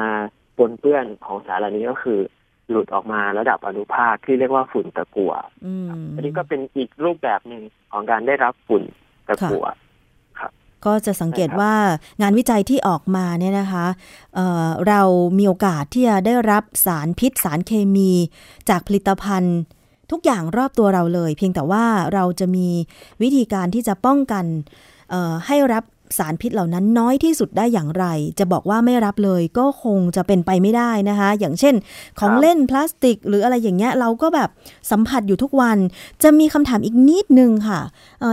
ปนเปื้อนของสารเหล่านี้ก็คือ หลุดออกมาระดับอนุภาคที่เรียกว่าฝุ่นตะกั่วอันนี้ก็เป็นอีกรูปแบบหนึ่งของการได้รับฝุ่นตะกั่วก็จะสังเกตว่างานวิจัยที่ออกมาเนี่ยนะคะเเรามีโอกาสที่จะได้รับสารพิษสารเคมี จากผลิตภัณฑ์ ทุกอย่างรอบตัวเราเลย เพียงแต่ว่าเราจะมีวิธีการที่จะป้องกันให้รับ สารพิษเหล่านั้นน้อยที่สุดได้อย่างไร จะบอกว่าไม่รับเลยก็คงจะเป็นไปไม่ได้นะคะ อย่างเช่น ของเล่นพลาสติก หรืออะไรอย่างเงี้ยเราก็แบบสัมผัสอยู่ทุกวัน จะมีคำถามอีกนิดนึงค่ะ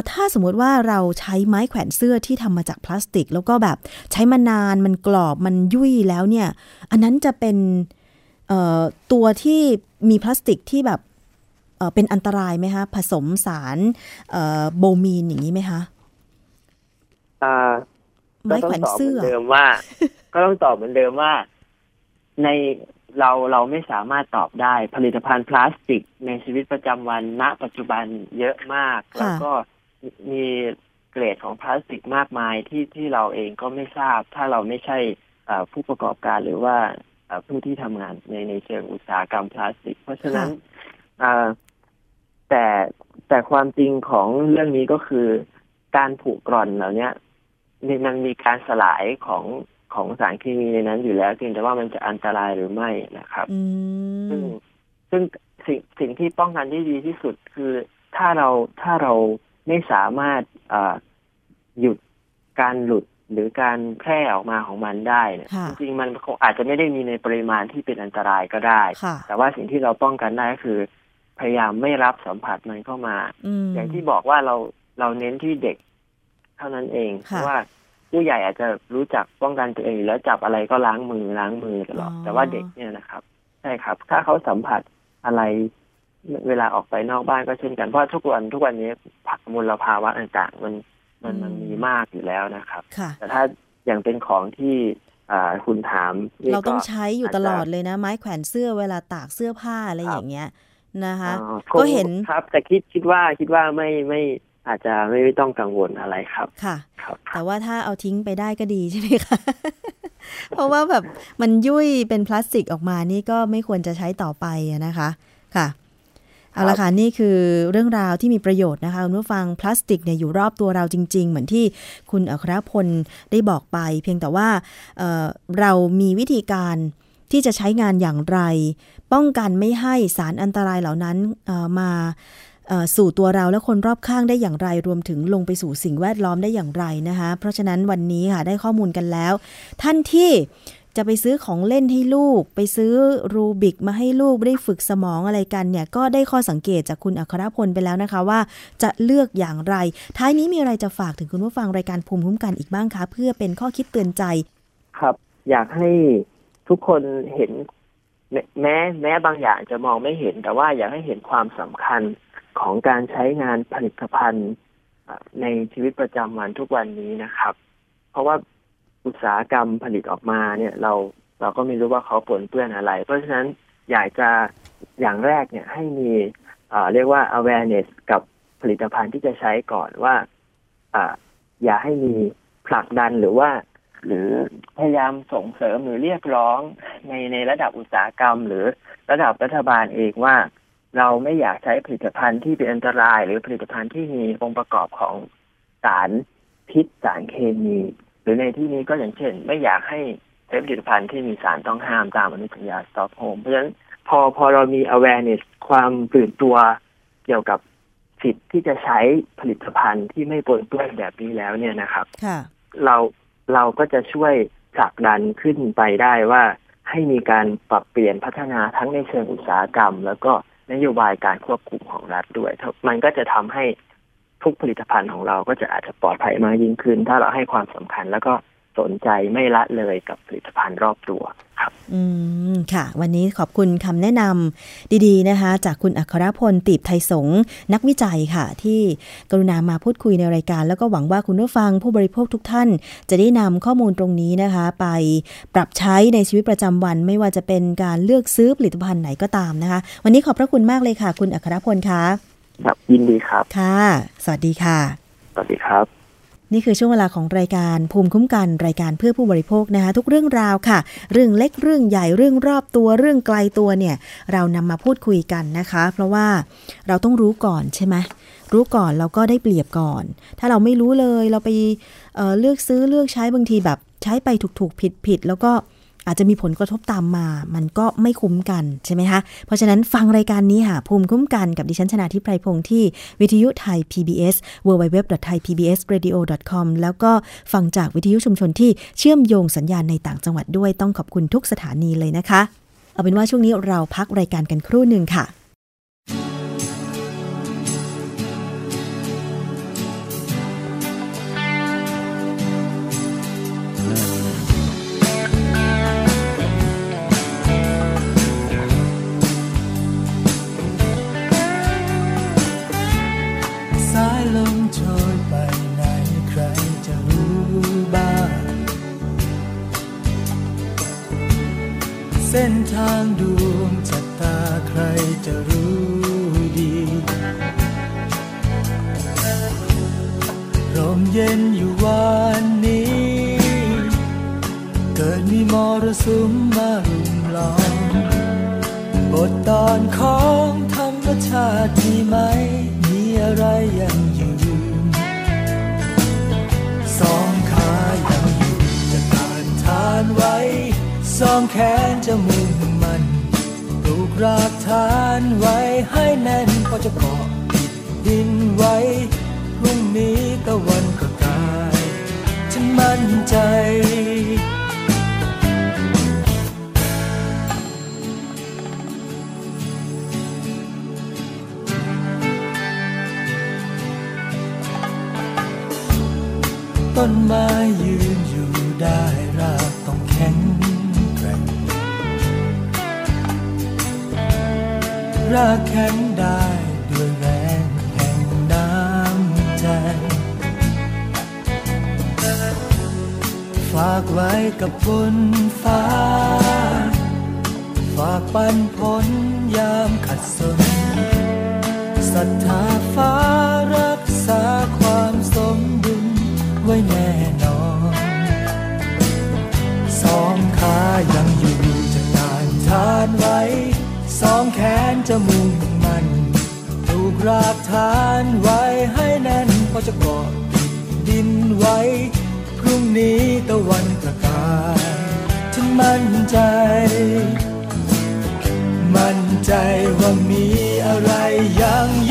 ถ้าสมมติว่าเราใช้ไม้แขวนเสื้อที่ทำมาจากพลาสติก แล้วก็แบบใช้มานานมันกรอบมันยุ่ยแล้วเนี่ย อันนั้นจะเป็นตัวที่มีพลาสติกที่แบบเป็นอันตรายไหมคะผสมสารโบมีนอย่างนี้ไหมคะ อ่าก็ต้องตอบเหมือนเดิมว่า ก็ต้องตอบเหมือนเดิมว่า ในเราเราไม่สามารถตอบได้ผลิตภัณฑ์พลาสติก ในชีวิตประจำวันณ ปัจจุบันเยอะมาก แล้วก็มีเกรดของพลาสติกมากมายที่ที่เราเองก็ไม่ทราบ ถ้าเราไม่ใช่ผู้ประกอบการหรือว่าผู้ที่ทำงานในในเชิงอุตสาหกรรมพลาสติก เพราะฉะนั้นแต่แต่ความจริงของเรื่องนี้ก็คือการผูกกร่อนเหล่านี้ มันมีการสลายของของสารเคมีในนั้นอยู่แล้วเพียงแต่ว่ามันจะอันตรายหรือไม่นะครับซึ่งซึ่งสิ่งสิ่งที่ป้องกันที่ดีที่สุดคือถ้าเราถ้าเราไม่สามารถหยุดการหลุดหรือการแพร่ออกมาของมันได้เนี่ยจริงๆมันอาจจะไม่ได้มีในปริมาณที่เป็นอันตรายก็ได้ แต่ว่าสิ่งที่เราป้องกันได้ก็คือ พยายามไม่รับสัมผัสมันเข้ามา อย่างที่บอกว่าเราเราเน้นที่เด็ก ท่านั้นเองเพราะว่าผู้ใหญ่อาจจะรู้จักป้องกันตัวเองแล้วจับอะไรก็ล้างมือล้างมือตลอดแต่ว่าเด็กเนี่ยนะครับใช่ครับ ถ้าเขาสัมผัสอะไรเวลาออกไปนอกบ้านก็เช่นกันเพราะทุกวันทุกวันนี้ผักมลภาวะต่างๆมันมันมันมีมากอยู่แล้วนะครับ แต่ถ้าอย่างเป็นของที่อ่าคุณถาม เราต้องใช้อยู่ตลอดเลยนะ ไม้แขวนเสื้อเวลาตากเสื้อผ้าอะไรอย่างเงี้ยนะคะ ก็เห็นครับ แต่คิดคิดว่าคิดว่าไม่ไม่ อาจจะไม่ต้องกังวลอะไรครับ ค่ะ ครับ แต่ว่าถ้าเอาทิ้งไปได้ก็ดีใช่ไหมคะ เพราะว่าแบบมันยุ่ยเป็นพลาสติกออกมานี่ก็ไม่ควรจะใช้ต่อไปนะคะ ค่ะ เอาละค่ะนี่คือเรื่องราวที่มีประโยชน์นะคะคุณผู้ฟังพลาสติกเนี่ยอยู่รอบตัวเราจริง ๆ เหมือนที่คุณอัครพลได้บอกไป เพียงแต่ว่าเเรามีวิธีการที่จะใช้งานอย่างไร ป้องกันไม่ให้สารอันตรายเหล่านั้นมา สู่ตัวเราและคนรอบข้างได้อย่างไร รวมถึงลงไปสู่สิ่งแวดล้อมได้อย่างไรนะคะ เพราะฉะนั้นวันนี้ค่ะได้ข้อมูลกันแล้ว ท่านที่จะไปซื้อของเล่นให้ลูก ไปซื้อรูบิกมาให้ลูกได้ฝึกสมองอะไรกันเนี่ย ก็ได้ข้อสังเกตจากคุณอัครพลไปแล้วนะคะว่าจะเลือกอย่างไร ท้ายนี้มีอะไรจะฝากถึงคุณผู้ฟังรายการภูมิคุ้มกันอีกบ้างคะ เพื่อเป็นข้อคิดเตือนใจ ครับ อยากให้ทุกคนเห็นแม้แม้บางอย่างจะมองไม่เห็น แต่ว่าอยากให้เห็นความสำคัญ ของการใช้งานผลิตภัณฑ์ในชีวิตประจำวันทุกวันนี้นะครับ เพราะว่าอุตสาหกรรมผลิตออกมาเนี่ยเราเราก็ไม่รู้ว่าเขาปนเปื้อนอะไร เพราะฉะนั้นอยากจะอย่างแรกเนี่ยให้มีเรียกว่า awareness กับผลิตภัณฑ์ที่จะใช้ก่อนว่าออย่าให้มีผลักดันหรือว่า หรือพยายามส่งเสริมหรือเรียกร้องในในระดับอุตสาหกรรม หรือระดับรัฐบาลเองว่า เราไม่อยากใช้ผลิตภัณฑ์ที่เป็นอันตราย หรือผลิตภัณฑ์ที่มีองค์ประกอบของสารพิษสารเคมี หรือในที่นี้ก็อย่างเช่น ไม่อยากให้ใช้ผลิตภัณฑ์ที่มีสารต้องห้ามตามอนุสัญญาสต็อกโฮมเพราะฉะนั้นพอพอเรามี awareness ความตื่นตัวเกี่ยวกับสิทธิ์ที่จะใช้ผลิตภัณฑ์ที่ไม่ปนเปื้อนแบบนี้แล้วเนี่ยนะครับเราเราก็จะช่วยผลักดันขึ้นไปได้ว่าให้มีการปรับเปลี่ยนพัฒนาทั้งในเชิงอุตสาหกรรม แล้วก็ นโยบายการควบคุมของรัฐด้วย มันก็จะทำให้ทุกผลิตภัณฑ์ของเราก็จะอาจจะปลอดภัยมากยิ่งขึ้น ถ้าเราให้ความสำคัญแล้วก็ สนใจไม่ละเลยกับผลิตภัณฑ์รอบตัวครับ อืม ค่ะ วันนี้ขอบคุณคำแนะนำดีๆนะคะ จากคุณอัครพลตีบไทยสงนักวิจัยค่ะ ที่กรุณามาพูดคุยในรายการ แล้วก็หวังว่าคุณผู้ฟังผู้บริโภคทุกท่าน จะได้นำข้อมูลตรงนี้นะคะ ไปปรับใช้ในชีวิตประจำวัน ไม่ว่าจะเป็นการเลือกซื้อผลิตภัณฑ์ไหนก็ตามนะคะ วันนี้ขอบพระคุณมากเลยค่ะ คุณอัครพลค่ะครับยินดีครับ ค่ะ สวัสดีค่ะ สวัสดีครับ นี่คือช่วงเวลาของรายการภูมิคุ้มกันรายการเพื่อผู้บริโภคนะคะ ทุกเรื่องราวค่ะ เรื่องเล็กเรื่องใหญ่เรื่องรอบตัวเรื่องไกลตัวเนี่ย เรานำมาพูดคุยกันนะคะ เพราะว่าเราต้องรู้ก่อนใช่ไหมรู้ก่อนเราก็ได้เปรียบก่อน ถ้าเราไม่รู้เลยเราไปเเลือกซื้อเลือกใช้บางทีแบบ ใช้ไปถูกๆผิดๆแล้วก็ อาจจะมีผลกระทบตามมา มันก็ไม่คุ้มกันใช่ไหมคะ เพราะฉะนั้นฟังรายการนี้ค่ะ ภูมิคุ้มกันกับดิฉันชนะทิพไพรพงศ์ที่วิทยุไทย PBS www.thaipbsradio.com แล้วก็ฟังจากวิทยุชุมชนที่เชื่อมโยงสัญญาณในต่างจังหวัดด้วย ต้องขอบคุณทุกสถานีเลยนะคะ เอาเป็นว่าช่วงนี้เราพักรายการกันครู่หนึ่งค่ะางดวงจัตาใครจะรู้ดี ร่มเย็นอยู่วันนี้ เกิดมีมรสุมมารุมล้อมบทตอนของธรรมชาติมีไหม มีอะไรยังอยืนสองขายังอยู่จะทานทานไว้ สองแขนจะมุ่ง ลูกรากฐานไว้ให้แน่นพอจะเกาะดินไว้พรุ่งนี้ตะวันก็กายฉันมั่นใจต้นไม้ยืนอยู่ได้ รักแข็งได้ด้วยแรงแห่งน้ำใจ ฝากไว้กับฝนฟ้า ฝากปันผลยามขัดสนศรัทธาฟ้า รากฐานไว้ให้แน่นพอจะเกาะดินไว้ พรุ่งนี้ตะวันประกายฉันมั่นใจ มั่นใจว่ามีอะไรยังย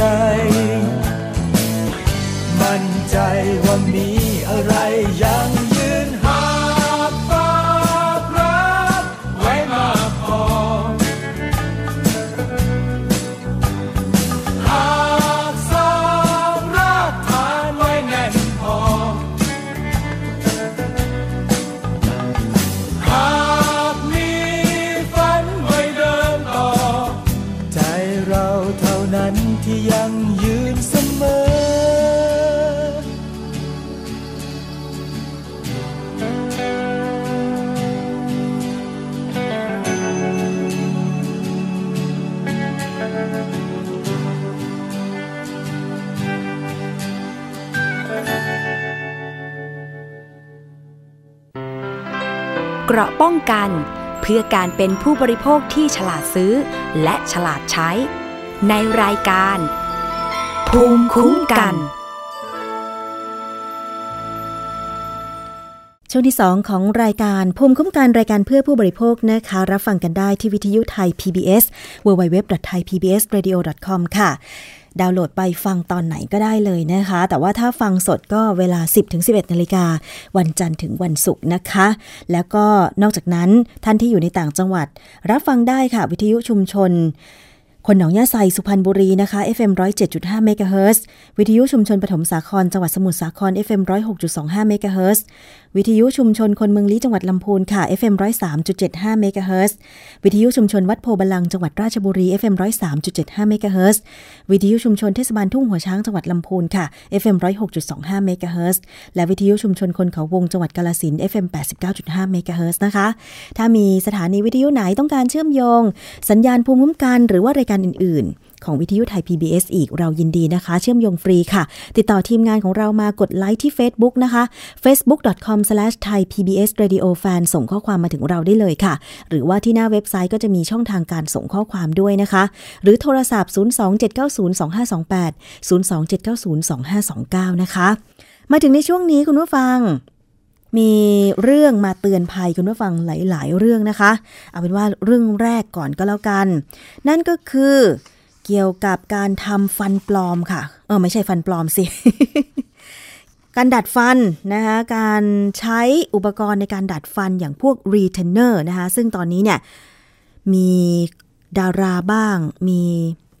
มั่ กัน เพื่อการเป็นผู้บริโภคที่ฉลาดซื้อ และฉลาดใช้ ในรายการ ภูมิคุ้มกัน ช่วงที่ 2 ของรายการภูมิคุ้มกันรายการเพื่อผู้บริโภคนะคะ รับฟังกันได้ที่วิทยุไทย PBS www.thaipbsradio.com ค่ะ ดาวน์โหลดไปฟังตอนไหนก็ได้เลยนะคะ แต่ว่าถ้าฟังสดก็เวลา 10-11นาฬิกาวันจันทร์ถึงวันศุกร์นะคะ แล้วก็นอกจากนั้นท่านที่อยู่ในต่างจังหวัด รับฟังได้ค่ะวิทยุชุมชนคนหนองหญ้าไซสุพรรณบุรีนะคะ FM 107.5เมกะเฮิรตซ์วิทยุชุมชนปฐมสาครจังหวัดสมุทรสาคร FM 106.25เมกะเฮิรตซ์ วิทยุชุมชนคนเมืองลี้จังหวัดลำพูนค่ะ FM 103.75เมกะเฮิรตซ์วิทยุชุมชนวัดโพธิ์บัลลังก์จังหวัดราชบุรี FM 103.75เมกะเฮิรตซ์วิทยุชุมชนเทศบาลทุ่งหัวช้างจังหวัดลำพูนค่ะ FM 106.25เมกะเฮิร์และวิทยุชุมชนคนเขาวงจังหวัดกาลสิน FM 89.5เมกะเฮิร์นะคะ ถ้ามีสถานีวิทยุไหนต้องการเชื่อมโยง สัญญาณภูมิคุ้มกันหรือว่ารายการอื่นๆ ของวิทยุไทย PBS อีกเรายินดีนะคะ เชื่อมโยงฟรีค่ะ ติดต่อทีมงานของเรามากดไลค์ที่ Facebook นะคะ facebook.com/thaipbsradiofan ส่งข้อความมาถึงเราได้เลยค่ะ หรือว่าที่หน้าเว็บไซต์ก็จะมีช่องทางการส่งข้อความด้วยนะคะ หรือโทรศัพท์ 027902528 027902529 นะคะ มาถึงในช่วงนี้คุณผู้ฟังมีเรื่องมาเตือนภัยคุณผู้ฟังหลาย ๆ เรื่องนะคะ เอาเป็นว่าเรื่องแรกก่อนก็แล้วกัน นั่นก็คือ เกี่ยวกับการทำฟันปลอมค่ะ เออไม่ใช่ฟันปลอมสิ การดัดฟันนะคะการใช้อุปกรณ์ในการดัดฟันอย่างพวกรีเทนเนอร์นะคะซึ่งตอนนี้เนี่ยมีดาราบ้าง มี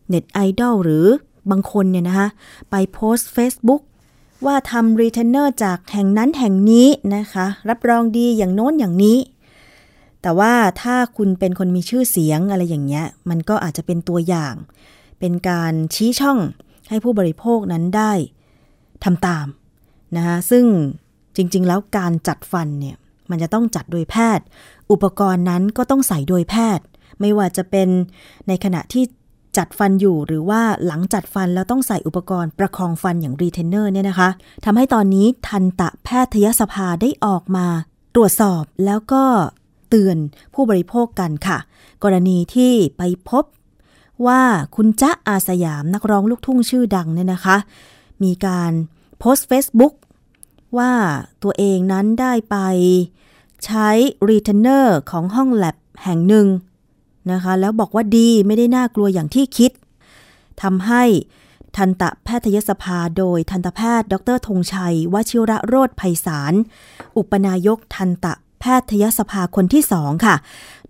เน็ตไอดอลหรือบางคนเนี่ยนะคะไปโพสต์ Facebook ว่าทำรีเทนเนอร์จากแห่งนั้นแห่งนี้นะคะ รับรองดีอย่างโน้นอย่างนี้ แต่ว่าถ้าคุณเป็นคนมีชื่อเสียงอะไรอย่างเงี้ย มันก็อาจจะเป็นตัวอย่าง เป็นการชี้ช่องให้ผู้บริโภคนั้นได้ทำตามนะคะซึ่งจริง ๆ แล้วการจัดฟันเนี่ยมันจะต้องจัดโดยแพทย์ อุปกรณ์นั้นก็ต้องใส่โดยแพทย์ ไม่ว่าจะเป็นในขณะที่จัดฟันอยู่หรือว่าหลังจัดฟันแล้วต้องใส่อุปกรณ์ประคองฟันอย่างรีเทนเนอร์เนี่ยนะคะทำให้ตอนนี้ทันตะแพทยสภาได้ออกมาตรวจสอบแล้วก็เตือนผู้บริโภคกันค่ะ กรณีที่ไปพบ ว่าคุณจ๊ะอาสยามนักร้องลูกทุ่งชื่อดังเนี่ยนะคะ มีการโพสต์ Facebook ว่าตัวเองนั้นได้ไปใช้รีเทนเนอร์ของห้องแล็บแห่งหนึ่งนะคะ แล้วบอกว่าดีไม่ได้น่ากลัวอย่างที่คิดทำให้ทันตแพทยสภาโดยทันตแพทย์ ดร.ธงชัยวชิรโรจน์ไพศาล อุปนายกทันตแพทยสภาคนที่สองค่ะ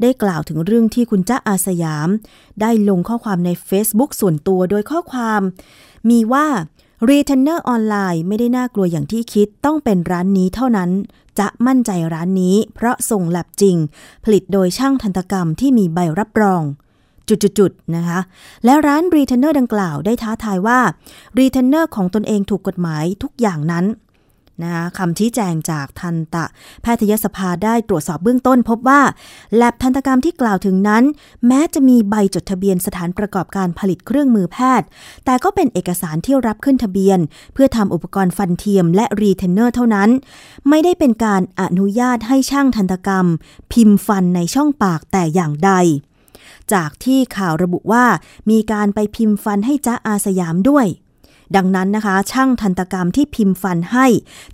ได้กล่าวถึงเรื่องที่คุณจ๊ะ อาร์สยาม ได้ลงข้อความใน Facebook ส่วนตัวโดยข้อความ มีว่ารีเทนเนอร์ออนไลน์ไม่ได้น่ากลัวอย่างที่คิดต้องเป็นร้านนี้เท่านั้น จะมั่นใจร้านนี้ เพราะส่งแล็บจริง ผลิตโดยช่างทันตกรรมที่มีใบรับรอง จุดๆๆนะคะ และร้านรีเทนเนอร์ดังกล่าวได้ท้าทายว่ารีเทนเนอร์ของตนเองถูกกฎหมายทุกอย่างนั้น นะคะคำชี้แจงจากทันตแพทยสภาได้ตรวจสอบเบื้องต้น พบว่าแล็บทันตกรรมที่กล่าวถึงนั้น แม้จะมีใบจดทะเบียนสถานประกอบการผลิตเครื่องมือแพทย์ แต่ก็เป็นเอกสารที่รับขึ้นทะเบียน เพื่อทำอุปกรณ์ฟันเทียมและรีเทนเนอร์เท่านั้น ไม่ได้เป็นการอนุญาตให้ช่างทันตกรรม พิมพ์ฟันในช่องปากแต่อย่างใดจากที่ข่าวระบุว่ามีการไปพิมพ์ฟันให้จ๊ะ อาร์สยามด้วย ดังนั้นนะคะ ช่างทันตกรรมที่พิมพ์ฟันให้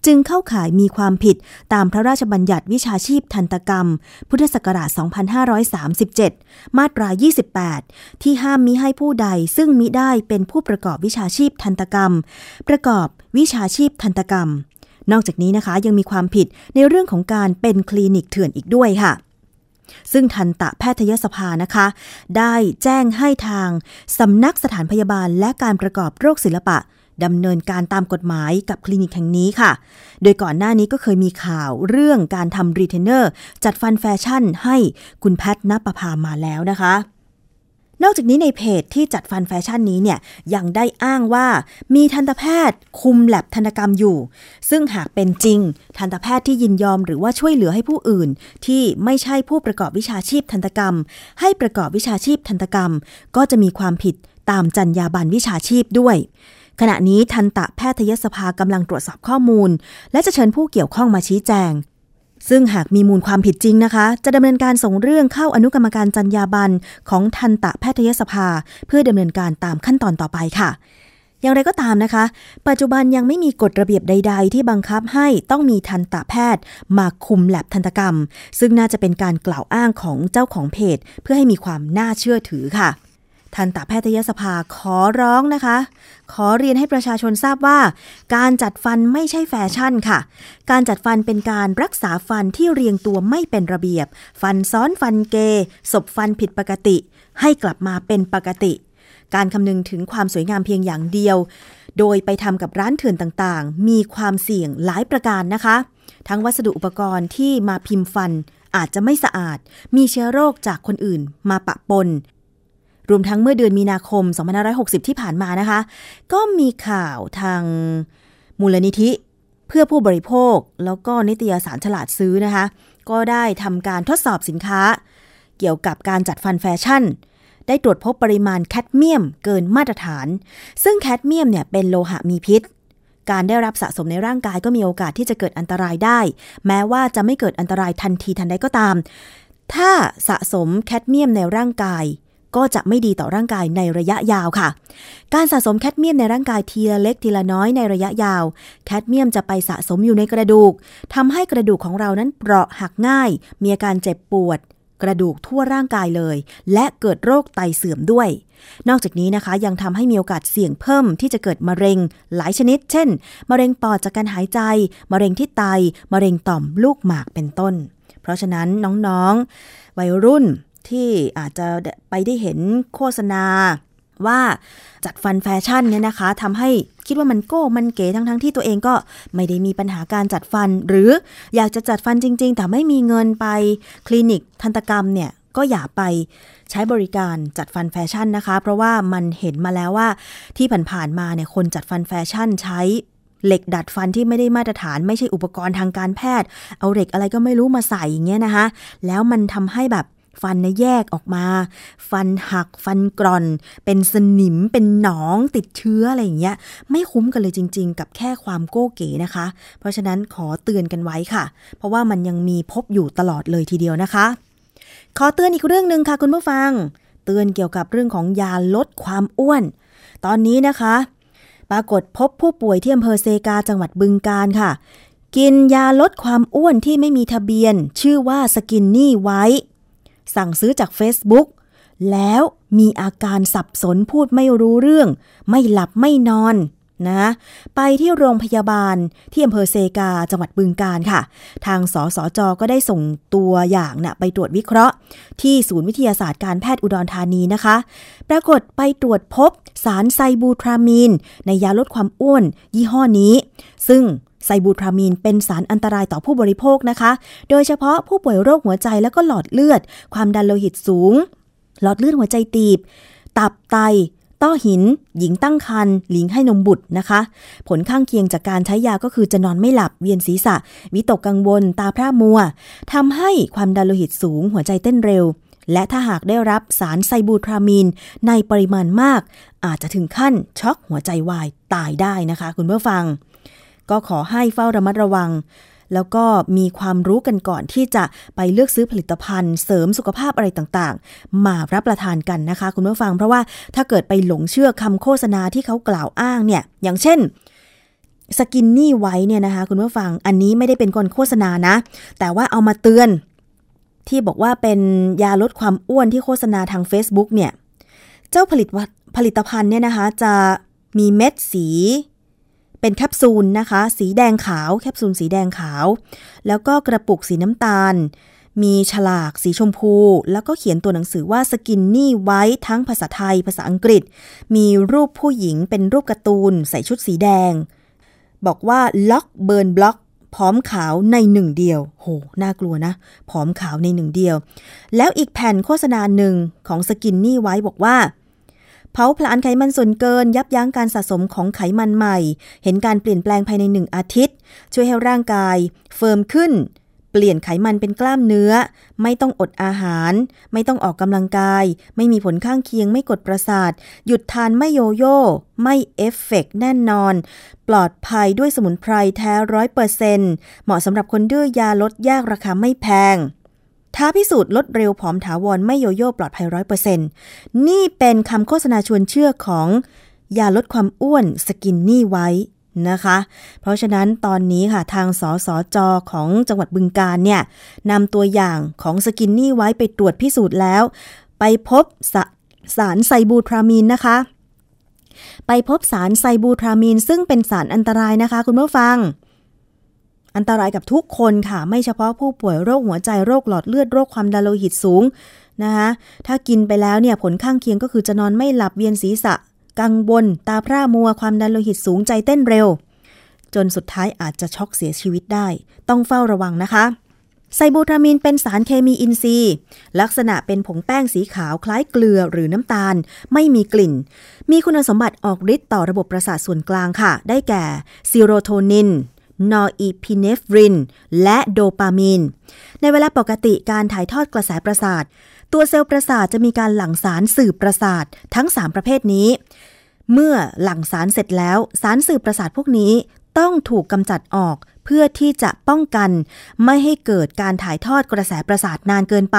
จึงเข้าข่ายมีความผิดตามพระราชบัญญัติวิชาชีพทันตกรรม พุทธศักราช 2537 มาตรา 28 ที่ห้ามมิให้ผู้ใดซึ่งมิได้เป็นผู้ประกอบวิชาชีพทันตกรรม ประกอบวิชาชีพทันตกรรม นอกจากนี้นะคะยังมีความผิดในเรื่องของการเป็นคลินิกเถื่อนอีกด้วยค่ะ ซึ่งทันตะแพทยสภานะคะ ได้แจ้งให้ทางสำนักสถานพยาบาลและการประกอบโรคศิลปะดำเนินการตามกฎหมายกับคลินิกแห่งนี้ค่ะ โดยก่อนหน้านี้ก็เคยมีข่าวเรื่องการทำรีเทนเนอร์ จัดฟันแฟชั่นให้คุณแพทย์นปภามาแล้วนะคะ นอกจากนี้ในเพจที่จัดฟันแฟชั่นนี้เนี่ยยังได้อ้างว่ามีทันตแพทย์คุมแล็บทันตกรรมอยู่ ซึ่งหากเป็นจริง ทันตแพทย์ที่ยินยอมหรือว่าช่วยเหลือให้ผู้อื่น ที่ไม่ใช่ผู้ประกอบวิชาชีพทันตกรรม ให้ประกอบวิชาชีพทันตกรรม ก็จะมีความผิดตามจรรยาบรรณวิชาชีพด้วยขณะนี้ทันตแพทยสภากำลังตรวจสอบข้อมูล และจะเชิญผู้เกี่ยวข้องมาชี้แจง ซึ่งหากมีมูลความผิดจริงนะคะ จะดำเนินการส่งเรื่องเข้าอนุกรรมการจัญญาบันของทันตะแพทยสภา เพื่อดำเนินการตามขั้นตอนต่อไปค่ะ อย่างไรก็ตามนะคะ ปัจจุบันยังไม่มีกฎระเบียบใด ๆ ที่บังคับให้ต้องมีทันตแพทย์ มาคุมแลบทันตกรรม ซึ่งน่าจะเป็นการกล่าวอ้างของเจ้าของเพจ เพื่อให้มีความน่าเชื่อถือค่ะ ทันตแพทยสภาขอร้องนะคะ ขอเรียนให้ประชาชนทราบว่า การจัดฟันไม่ใช่แฟชั่นค่ะ การจัดฟันเป็นการรักษาฟันที่เรียงตัวไม่เป็นระเบียบ ฟันซ้อนฟันเกศพฟันผิดปกติ ให้กลับมาเป็นปกติ การคำนึงถึงความสวยงามเพียงอย่างเดียว โดยไปทำกับร้านเถื่อนต่างๆ มีความเสี่ยงหลายประการนะคะ ทั้งวัสดุอุปกรณ์ที่มาพิมพ์ฟันอาจจะไม่สะอาด มีเชื้อโรคจากคนอื่นมาปะปน รวมทั้งเมื่อเดือนมีนาคม 2560 ที่ผ่านมานะคะ ก็มีข่าวทางมูลนิธิเพื่อผู้บริโภค แล้วก็นิตยสารฉลาดซื้อนะคะ ก็ได้ทำการทดสอบสินค้า เกี่ยวกับการจัดฟันแฟชั่น ได้ตรวจพบปริมาณแคดเมียมเกินมาตรฐาน ซึ่งแคดเมียมเนี่ยเป็นโลหะมีพิษ การได้รับสะสมในร่างกายก็มีโอกาสที่จะเกิดอันตรายได้ แม้ว่าจะไม่เกิดอันตรายทันทีทันใดก็ตาม ถ้าสะสมแคดเมียมในร่างกาย ก็จะไม่ดีต่อร่างกายในระยะยาวค่ะ การสะสมแคดเมียมในร่างกายทีละเล็กทีละน้อยในระยะยาว แคดเมียมจะไปสะสมอยู่ในกระดูกทำให้กระดูกของเรานั้นเปราะหักง่าย มีอาการเจ็บปวด กระดูกทั่วร่างกายเลย และเกิดโรคไตเสื่อมด้วย นอกจากนี้นะคะยังทำให้มีโอกาสเสี่ยงเพิ่มที่จะเกิดมะเร็งหลายชนิด เช่น มะเร็งปอดจากการหายใจ มะเร็งที่ไต มะเร็งต่อมลูกหมากเป็นต้น เพราะฉะนั้นน้องๆ วัยรุ่น ที่อาจจะไปได้เห็นโฆษณาว่าจัดฟันแฟชั่นเนี่ยนะคะทำให้คิดว่ามันโก้มันเก๋ทั้งๆที่ตัวเองก็ไม่ได้มีปัญหาการจัดฟัน หรืออยากจะจัดฟันจริง ๆ แต่ไม่มีเงินไปคลินิกทันตกรรมเนี่ยก็อย่าไปใช้บริการจัดฟันแฟชั่นนะคะ เพราะว่ามันเห็นมาแล้วว่าที่ผ่านๆมาเนี่ยคนจัดฟันแฟชั่นใช้เหล็กดัดฟันที่ไม่ได้มาตรฐานไม่ใช่อุปกรณ์ทางการแพทย์ เอาเหล็กอะไรก็ไม่รู้มาใส่อย่างเงี้ยนะคะ แล้วมันทำให้แบบ ฟันนะแยกออกมา ฟันหักฟันกร่อน เป็นสนิมเป็นหนองติดเชื้ออะไรอย่างเงี้ยไม่คุ้มกันเลยจริง ๆ กับแค่ความโก้เก๋นะคะ เพราะฉะนั้นขอเตือนกันไว้ค่ะ เพราะว่ามันยังมีพบอยู่ตลอดเลยทีเดียวนะคะ ขอเตือนอีกเรื่องหนึ่งค่ะคุณผู้ฟัง เตือนเกี่ยวกับเรื่องของยาลดความอ้วน ตอนนี้นะคะ ปรากฏพบผู้ป่วยที่อำเภอเซกาจังหวัดบึงการค่ะ กินยาลดความอ้วนที่ไม่มีทะเบียน ชื่อว่าสกินนี่ไว้ สั่งซื้อจาก Facebook แล้วมีอาการสับสนพูดไม่รู้เรื่อง ไม่หลับไม่นอนนะไปที่โรงพยาบาลที่อำเภอเซกาจังหวัดบึงการค่ะ ทางสสจก็ได้ส่งตัวอย่างนะไปตรวจวิเคราะห์ ที่ศูนย์วิทยาศาสตร์การแพทย์อุดรธานีนะคะ ปรากฏไปตรวจพบสารไซบูทรามีน ในยาลดความอ้วนยี่ห้อนี้ ซึ่ง ไซบูทรามีนเป็นสารอันตรายต่อผู้บริโภคนะคะ โดยเฉพาะผู้ป่วยโรคหัวใจและก็หลอดเลือด ความดันโลหิตสูง หลอดเลือดหัวใจตีบ ตับไต ต้อหิน หญิงตั้งครรภ์หลิงให้นมบุตรนะคะ ผลข้างเคียงจากการใช้ยาก็คือจะนอนไม่หลับ เวียนศีรษะ วิตกกังวล ตาพร่ามัว ทำให้ความดันโลหิตสูง หัวใจเต้นเร็ว และถ้าหากได้รับสารไซบูทรามีนในปริมาณมาก อาจจะถึงขั้นช็อกหัวใจวายตายได้นะคะ คุณเพื่อฟัง ก็ขอให้เฝ้าระมัดระวัง แล้วก็มีความรู้กันก่อนที่จะไปเลือกซื้อผลิตภัณฑ์เสริมสุขภาพอะไรต่างๆ มารับประทานกันนะคะ คุณผู้ฟังเพราะว่าถ้าเกิดไปหลงเชื่อคำโฆษณาที่เขากล่าวอ้างเนี่ยอย่างเช่นSkinny White เนี่ยนะคะคุณผู้ฟังอันนี้ไม่ได้เป็นการโฆษณานะ แต่ว่าเอามาเตือน ที่บอกว่าเป็นยาลดความอ้วนที่โฆษณาทาง Facebook เนี่ย เจ้าผลิตผลิตภัณฑ์เนี่ยนะคะ จะมีเม็ดสี เป็นแคปซูลนะคะ สีแดงขาว แคปซูลสีแดงขาว แล้วก็กระปุกสีน้ำตาล มีฉลากสีชมพู แล้วก็เขียนตัวหนังสือว่า Skinny White ทั้งภาษาไทย ภาษาอังกฤษ มีรูปผู้หญิงเป็นรูปการ์ตูน ใส่ชุดสีแดง บอกว่า lock burn block ผอมขาวในหนึ่งเดียว โห น่ากลัวนะ ผอมขาวในหนึ่งเดียว แล้วอีกแผ่นโฆษณาหนึ่งของ Skinny White บอกว่า เผาผลาญไขมันส่วนเกิน ยับยั้งการสะสมของไขมันใหม่ เห็นการเปลี่ยนแปลงภายในหนึ่งอาทิตย์ ช่วยให้ร่างกาย firm ขึ้น เปลี่ยนไขมันเป็นกล้ามเนื้อ ไม่ต้องอดอาหาร ไม่ต้องออกกำลังกาย ไม่มีผลข้างเคียง ไม่กดประสาท หยุดทานไม่โยโย่ ไม่เอฟเฟกแน่นอน ปลอดภัยด้วยสมุนไพรแท้ร้อยเปอร์เซ็นต์เหมาะสำหรับคนดื้อยาลดยากราคาไม่แพง ท้าพิสูจน์ลดเร็วผอมถาวรไม่โยโย่ปลอดภัยร้อยเปอร์เซ็นต์นี่เป็นคำโฆษณาชวนเชื่อของ ยาลดความอ้วน Skinny White นะคะ เพราะฉะนั้นตอนนี้ค่ะทางสสจอของจังหวัดบึงการเนี่ยนำตัวอย่างของสกินนี่ไว้ไปตรวจพิสูจน์แล้ว ไปพบสสารไซบูทรามีนนะคะ ไปพบสารไซบูทรามีนซึ่งเป็นสารอันตรายนะคะคุณผู้ฟัง อันตรายกับทุกคนค่ะ ไม่เฉพาะผู้ป่วยโรคหัวใจโรคหลอดเลือดโรคความดันโลหิตสูงนะคะถ้ากินไปแล้วเนี่ยผลข้างเคียงก็คือจะนอนไม่หลับเวียนศีรษะ กังวลตาพร่ามัวความดันโลหิตสูงใจเต้นเร็ว จนสุดท้ายอาจจะช็อกเสียชีวิตได้ ต้องเฝ้าระวังนะคะไซบูทรามีนเป็นสารเคมีอินทรีย์ ลักษณะเป็นผงแป้งสีขาวคล้ายเกลือหรือน้ำตาล ไม่มีกลิ่น มีคุณสมบัติออกฤทธิ์ต่อระบบประสาทส่วนกลางค่ะ ได้แก่ซีโรโทนิน นอร์อีพิเนฟริน และโดปามีน ในเวลาปกติการถ่ายทอดกระแสประสาท ตัวเซลล์ประสาทจะมีการหลั่งสารสื่อประสาททั้ง 3 ประเภทนี้ เมื่อหลั่งสารเสร็จแล้ว สารสื่อประสาทพวกนี้ต้องถูกกำจัดออกเพื่อที่จะป้องกัน ไม่ให้เกิดการถ่ายทอดกระแสประสาทนานเกินไป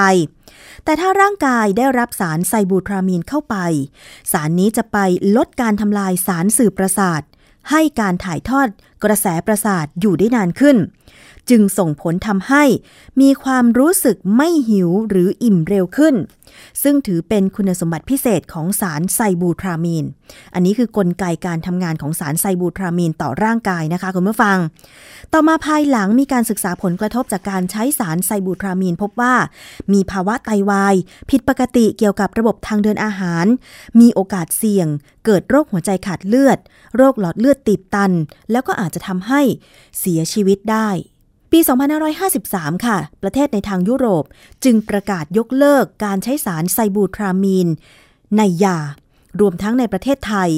แต่ถ้าร่างกายได้รับสารไซบูทรามีนเข้าไป สารนี้จะไปลดการทำลายสารสื่อประสาท ให้การถ่ายทอดกระแสประสาทอยู่ได้นานขึ้น จึงส่งผลทำให้ มีความรู้สึกไม่หิวหรืออิ่มเร็วขึ้น ซึ่งถือเป็นคุณสมบัติพิเศษของสารไซบูทรามีน อันนี้คือกลไกการทำงานของสารไซบูทรามีนต่อร่างกายนะคะคุณผู้ฟัง ต่อมาภายหลังมีการศึกษาผลกระทบจากการใช้สารไซบูทรามีนพบว่า มีภาวะไตาวาย ผิดปกติเกี่ยวกับระบบทางเดินอาหาร มีโอกาสเสี่ยง เกิดโรคหัวใจขาดเลือด โรคหลอดเลือดตีบตัน แล้วก็อาจจะทำให้เสียชีวิตได้ ปี 2553 ค่ะ ประเทศในทางยุโรปจึงประกาศยกเลิกการใช้สารไซบูทรามีน ในยา รวมทั้งในประเทศไทย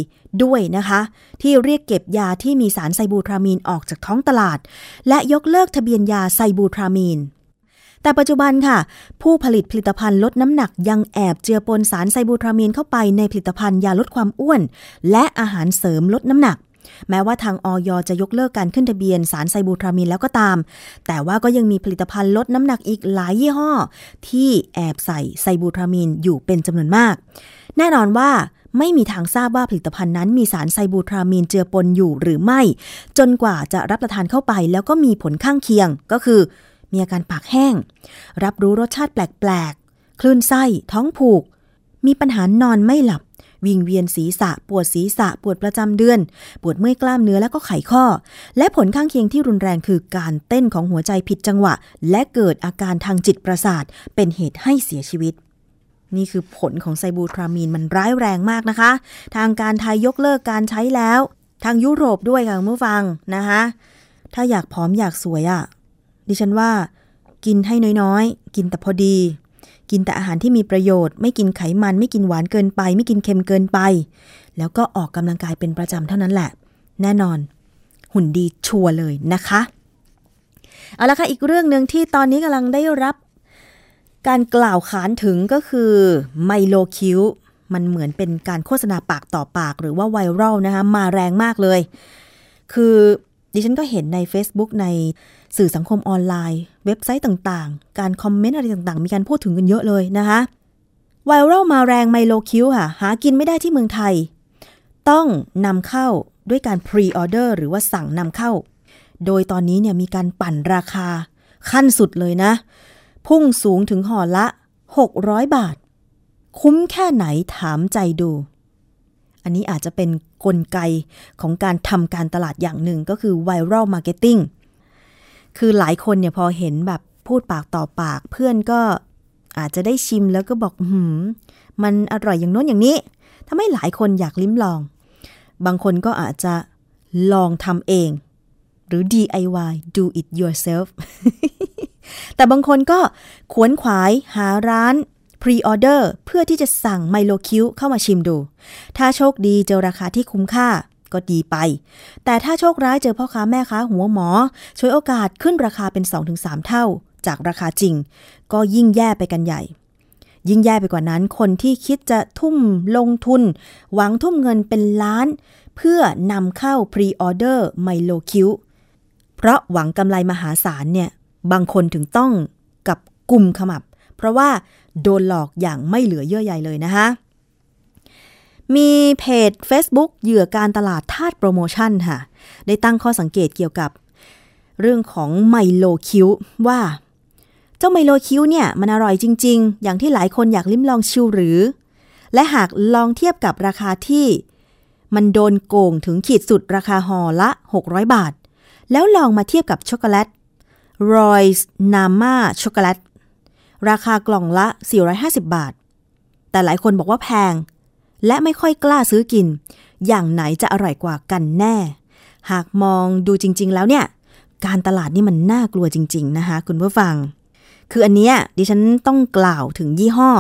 ด้วยนะคะ ที่เรียกเก็บยาที่มีสารไซบูทรามีนออกจากท้องตลาด และยกเลิกทะเบียนยาไซบูทรามีนแต่ปัจจุบันค่ะ ผู้ผลิตผลิตภัณฑ์ลดน้ำหนักยังแอบเจือปนสารไซบูทรามีนเข้าไปในผลิตภัณฑ์ยาลดความอ้วน และอาหารเสริมลดน้ำหนัก แม้ว่าทางออยจะยกเลิกการขึ้นทะเบียนสารไซบูทรามีนแล้วก็ตาม แต่ว่าก็ยังมีผลิตภัณฑ์ลดน้ำหนักอีกหลายยี่ห้อ ที่แอบใส่ไซบูทรามีนอยู่เป็นจำนวนมาก แน่นอนว่าไม่มีทางทราบว่าผลิตภัณฑ์นั้นมีสารไซบูทรามีนเจือปนอยู่หรือไม่ จนกว่าจะรับประทานเข้าไปแล้วก็มีผลข้างเคียงก็คือ มีอาการปากแห้ง รับรู้รสชาติแปลกๆ คลื่นไส้ ท้องผูก มีปัญหานอนไม่หลับ วิงเวียนศีรษะ ปวดศีรษะ ปวดประจำเดือน ปวดเมื่อยกล้ามเนื้อและก็ไขข้อ และผลข้างเคียงที่รุนแรงคือการเต้นของหัวใจผิดจังหวะ และเกิดอาการทางจิตประสาท เป็นเหตุให้เสียชีวิตนี่คือผลของไซบูทรามีนมันร้ายแรงมากนะคะ ทางการไทยยกเลิกการใช้แล้ว ทางยุโรปด้วยค่ะผู้ฟังนะคะถ้าอยากผอมอยากสวยอะ่ะ ดิฉันว่ากินให้น้อยๆ กินแต่พอดี กินแต่อาหารที่มีประโยชน์ ไม่กินไขมันไม่กินหวานเกินไป ไม่กินเค็มเกินไป แล้วก็ออกกำลังกายเป็นประจำเท่านั้นแหละ แน่นอน หุ่นดีชัวร์เลยนะคะ เอาละค่ะอีกเรื่องหนึ่งที่ตอนนี้กำลังได้รับการกล่าวขานถึงก็คือไมโลคิวมันเหมือนเป็นการโฆษณาปากต่อปากหรือว่าไวรัลนะคะมาแรงมากเลย คือ ดิฉันก็เห็นใน Facebook ในสื่อสังคมออนไลน์ เว็บไซต์ต่างๆ การคอมเมนต์อะไรต่างๆ มีการพูดถึงกันเยอะเลยนะคะ viral มาแรง Milo Cube ค่ะ หากินไม่ได้ที่เมืองไทย ต้องนำเข้าด้วยการ pre-order หรือว่าสั่งนำเข้า โดยตอนนี้เนี่ยมีการปั่นราคาขั้นสุดเลยนะ พุ่งสูงถึงห่อละ 600 บาท คุ้มแค่ไหนถามใจดู อันนี้อาจจะเป็นน กลไกของการทำการตลาดอย่างหนึ่งก็คือ viral marketing คือหลายคนเนี่ยพอเห็นแบบพูดปากต่อปาก เพื่อนก็อาจจะได้ชิมแล้วก็บอกหืมมันอร่อยอย่างโน้นอย่างนี้ทำให้หลายคนอยากลิ้มลอง บางคนก็อาจจะลองทำเอง หรือ DIY do it yourself แต่บางคนก็ขวนขวายหาร้าน pre-order เพื่อที่จะสั่ง Milo Cube เข้ามาชิมดู ถ้าโชคดีเจอราคาที่คุ้มค่าก็ดีไป แต่ถ้าโชคร้ายเจอพ่อค้าแม่ค้าหัวหมอฉวยโอกาสขึ้นราคาเป็น 2-3 เท่า จากราคาจริง ก็ยิ่งแย่ไปกันใหญ่ ยิ่งแย่ไปกว่านั้น คนที่คิดจะทุ่มลงทุน หวังทุ่มเงินเป็นล้าน เพื่อนำเข้า pre-order Milo Cube เพราะหวังกำไรมหาศาลเนี่ยบางคนถึงต้องกับกลุ่มขมับ เพราะว่า โดนหลอกอย่างไม่เหลือเยื่อใยเลยนะคะมีเพจ Facebook เหยื่อการตลาดทาสโปรโมชั่นค่ะ ได้ตั้งข้อสังเกตเกี่ยวกับ เรื่องของ Milo Cube ว่า เจ้า Milo Cube เนี่ยมันอร่อยจริง ๆ อย่างที่หลายคนอยากลิ้มลองจริงหรือ และหากลองเทียบกับราคาที่ มันโดนโก่งถึงขีดสุดราคาห่อละ 600 บาท แล้วลองมาเทียบกับช็อกโกแลตรอยส์นาม่าช็อกโกแลต ราคากล่องละ 450 บาท แต่หลายคนบอกว่าแพง และไม่ค่อยกล้าซื้อกิน อย่างไหนจะอร่อยกว่ากันแน่ หากมองดูจริง ๆ แล้วเนี่ย การตลาดนี่มันน่ากลัวจริง ๆ นะคะ คุณผู้ฟัง คืออันเนี้ยดิฉันต้องกล่าวถึงยี่ห้อ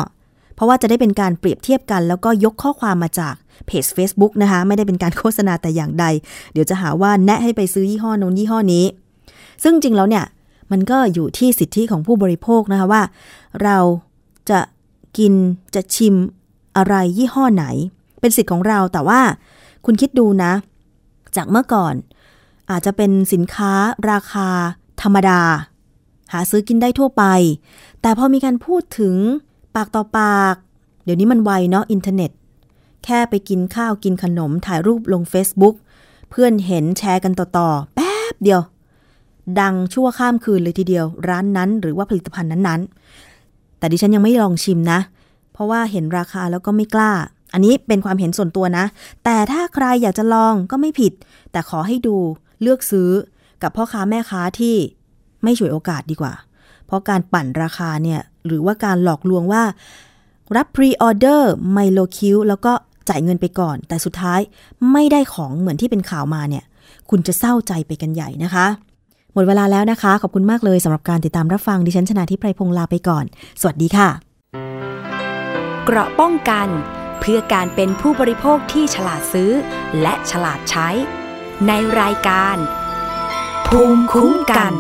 เพราะว่าจะได้เป็นการเปรียบเทียบกัน แล้วก็ยกข้อความมาจากเพจ Facebook นะคะ ไม่ได้เป็นการโฆษณาแต่อย่างใด เดี๋ยวจะหาว่าแนะให้ไปซื้อยี่ห้อน้นยี่ห้อนี้ ซึ่งจริงแล้วเนี่ย มันก็อยู่ที่สิทธิของผู้บริโภคนะคะว่า เราจะกินจะชิมอะไรยี่ห้อไหน เป็นสิทธิ์ของเราแต่ว่าคุณคิดดูนะ จากเมื่อก่อน อาจจะเป็นสินค้าราคา ธรรมดา หาซื้อกินได้ทั่วไป แต่พอมีการพูดถึงปากต่อปาก เดี๋ยวนี้มันไวเนาะอินเทอร์เน็ต แค่ไปกินข้าวกินขนมถ่ายรูปลง Facebook เพื่อนเห็นแชร์กันต่อๆ แป๊บเดียว ดังชั่วข้ามคืนเลยทีเดียว ร้านนั้นหรือว่าผลิตภัณฑ์นั้นๆ แต่ดิฉันยังไม่ลองชิมนะ เพราะว่าเห็นราคาแล้วก็ไม่กล้า อันนี้เป็นความเห็นส่วนตัวนะ แต่ถ้าใครอยากจะลองก็ไม่ผิด แต่ขอให้ดูเลือกซื้อกับพ่อค้าแม่ค้าที่ไม่ฉวยโอกาสดีกว่า เพราะการปั่นราคาเนี่ยหรือว่าการหลอกลวงว่า รับ pre-order Milo Cube แล้วก็จ่ายเงินไปก่อน แต่สุดท้ายไม่ได้ของเหมือนที่เป็นข่าวมาเนี่ย คุณจะเศร้าใจไปกันใหญ่นะคะ หมดเวลาแล้วนะคะ ขอบคุณมากเลยสำหรับการติดตามรับฟังดิฉันชนะทิพไพรพงศ์ลาไปก่อน สวัสดีค่ะ เกราะป้องกัน เพื่อการเป็นผู้บริโภคที่ฉลาดซื้อ และฉลาดใช้ ในรายการ ภูมิคุ้มกัน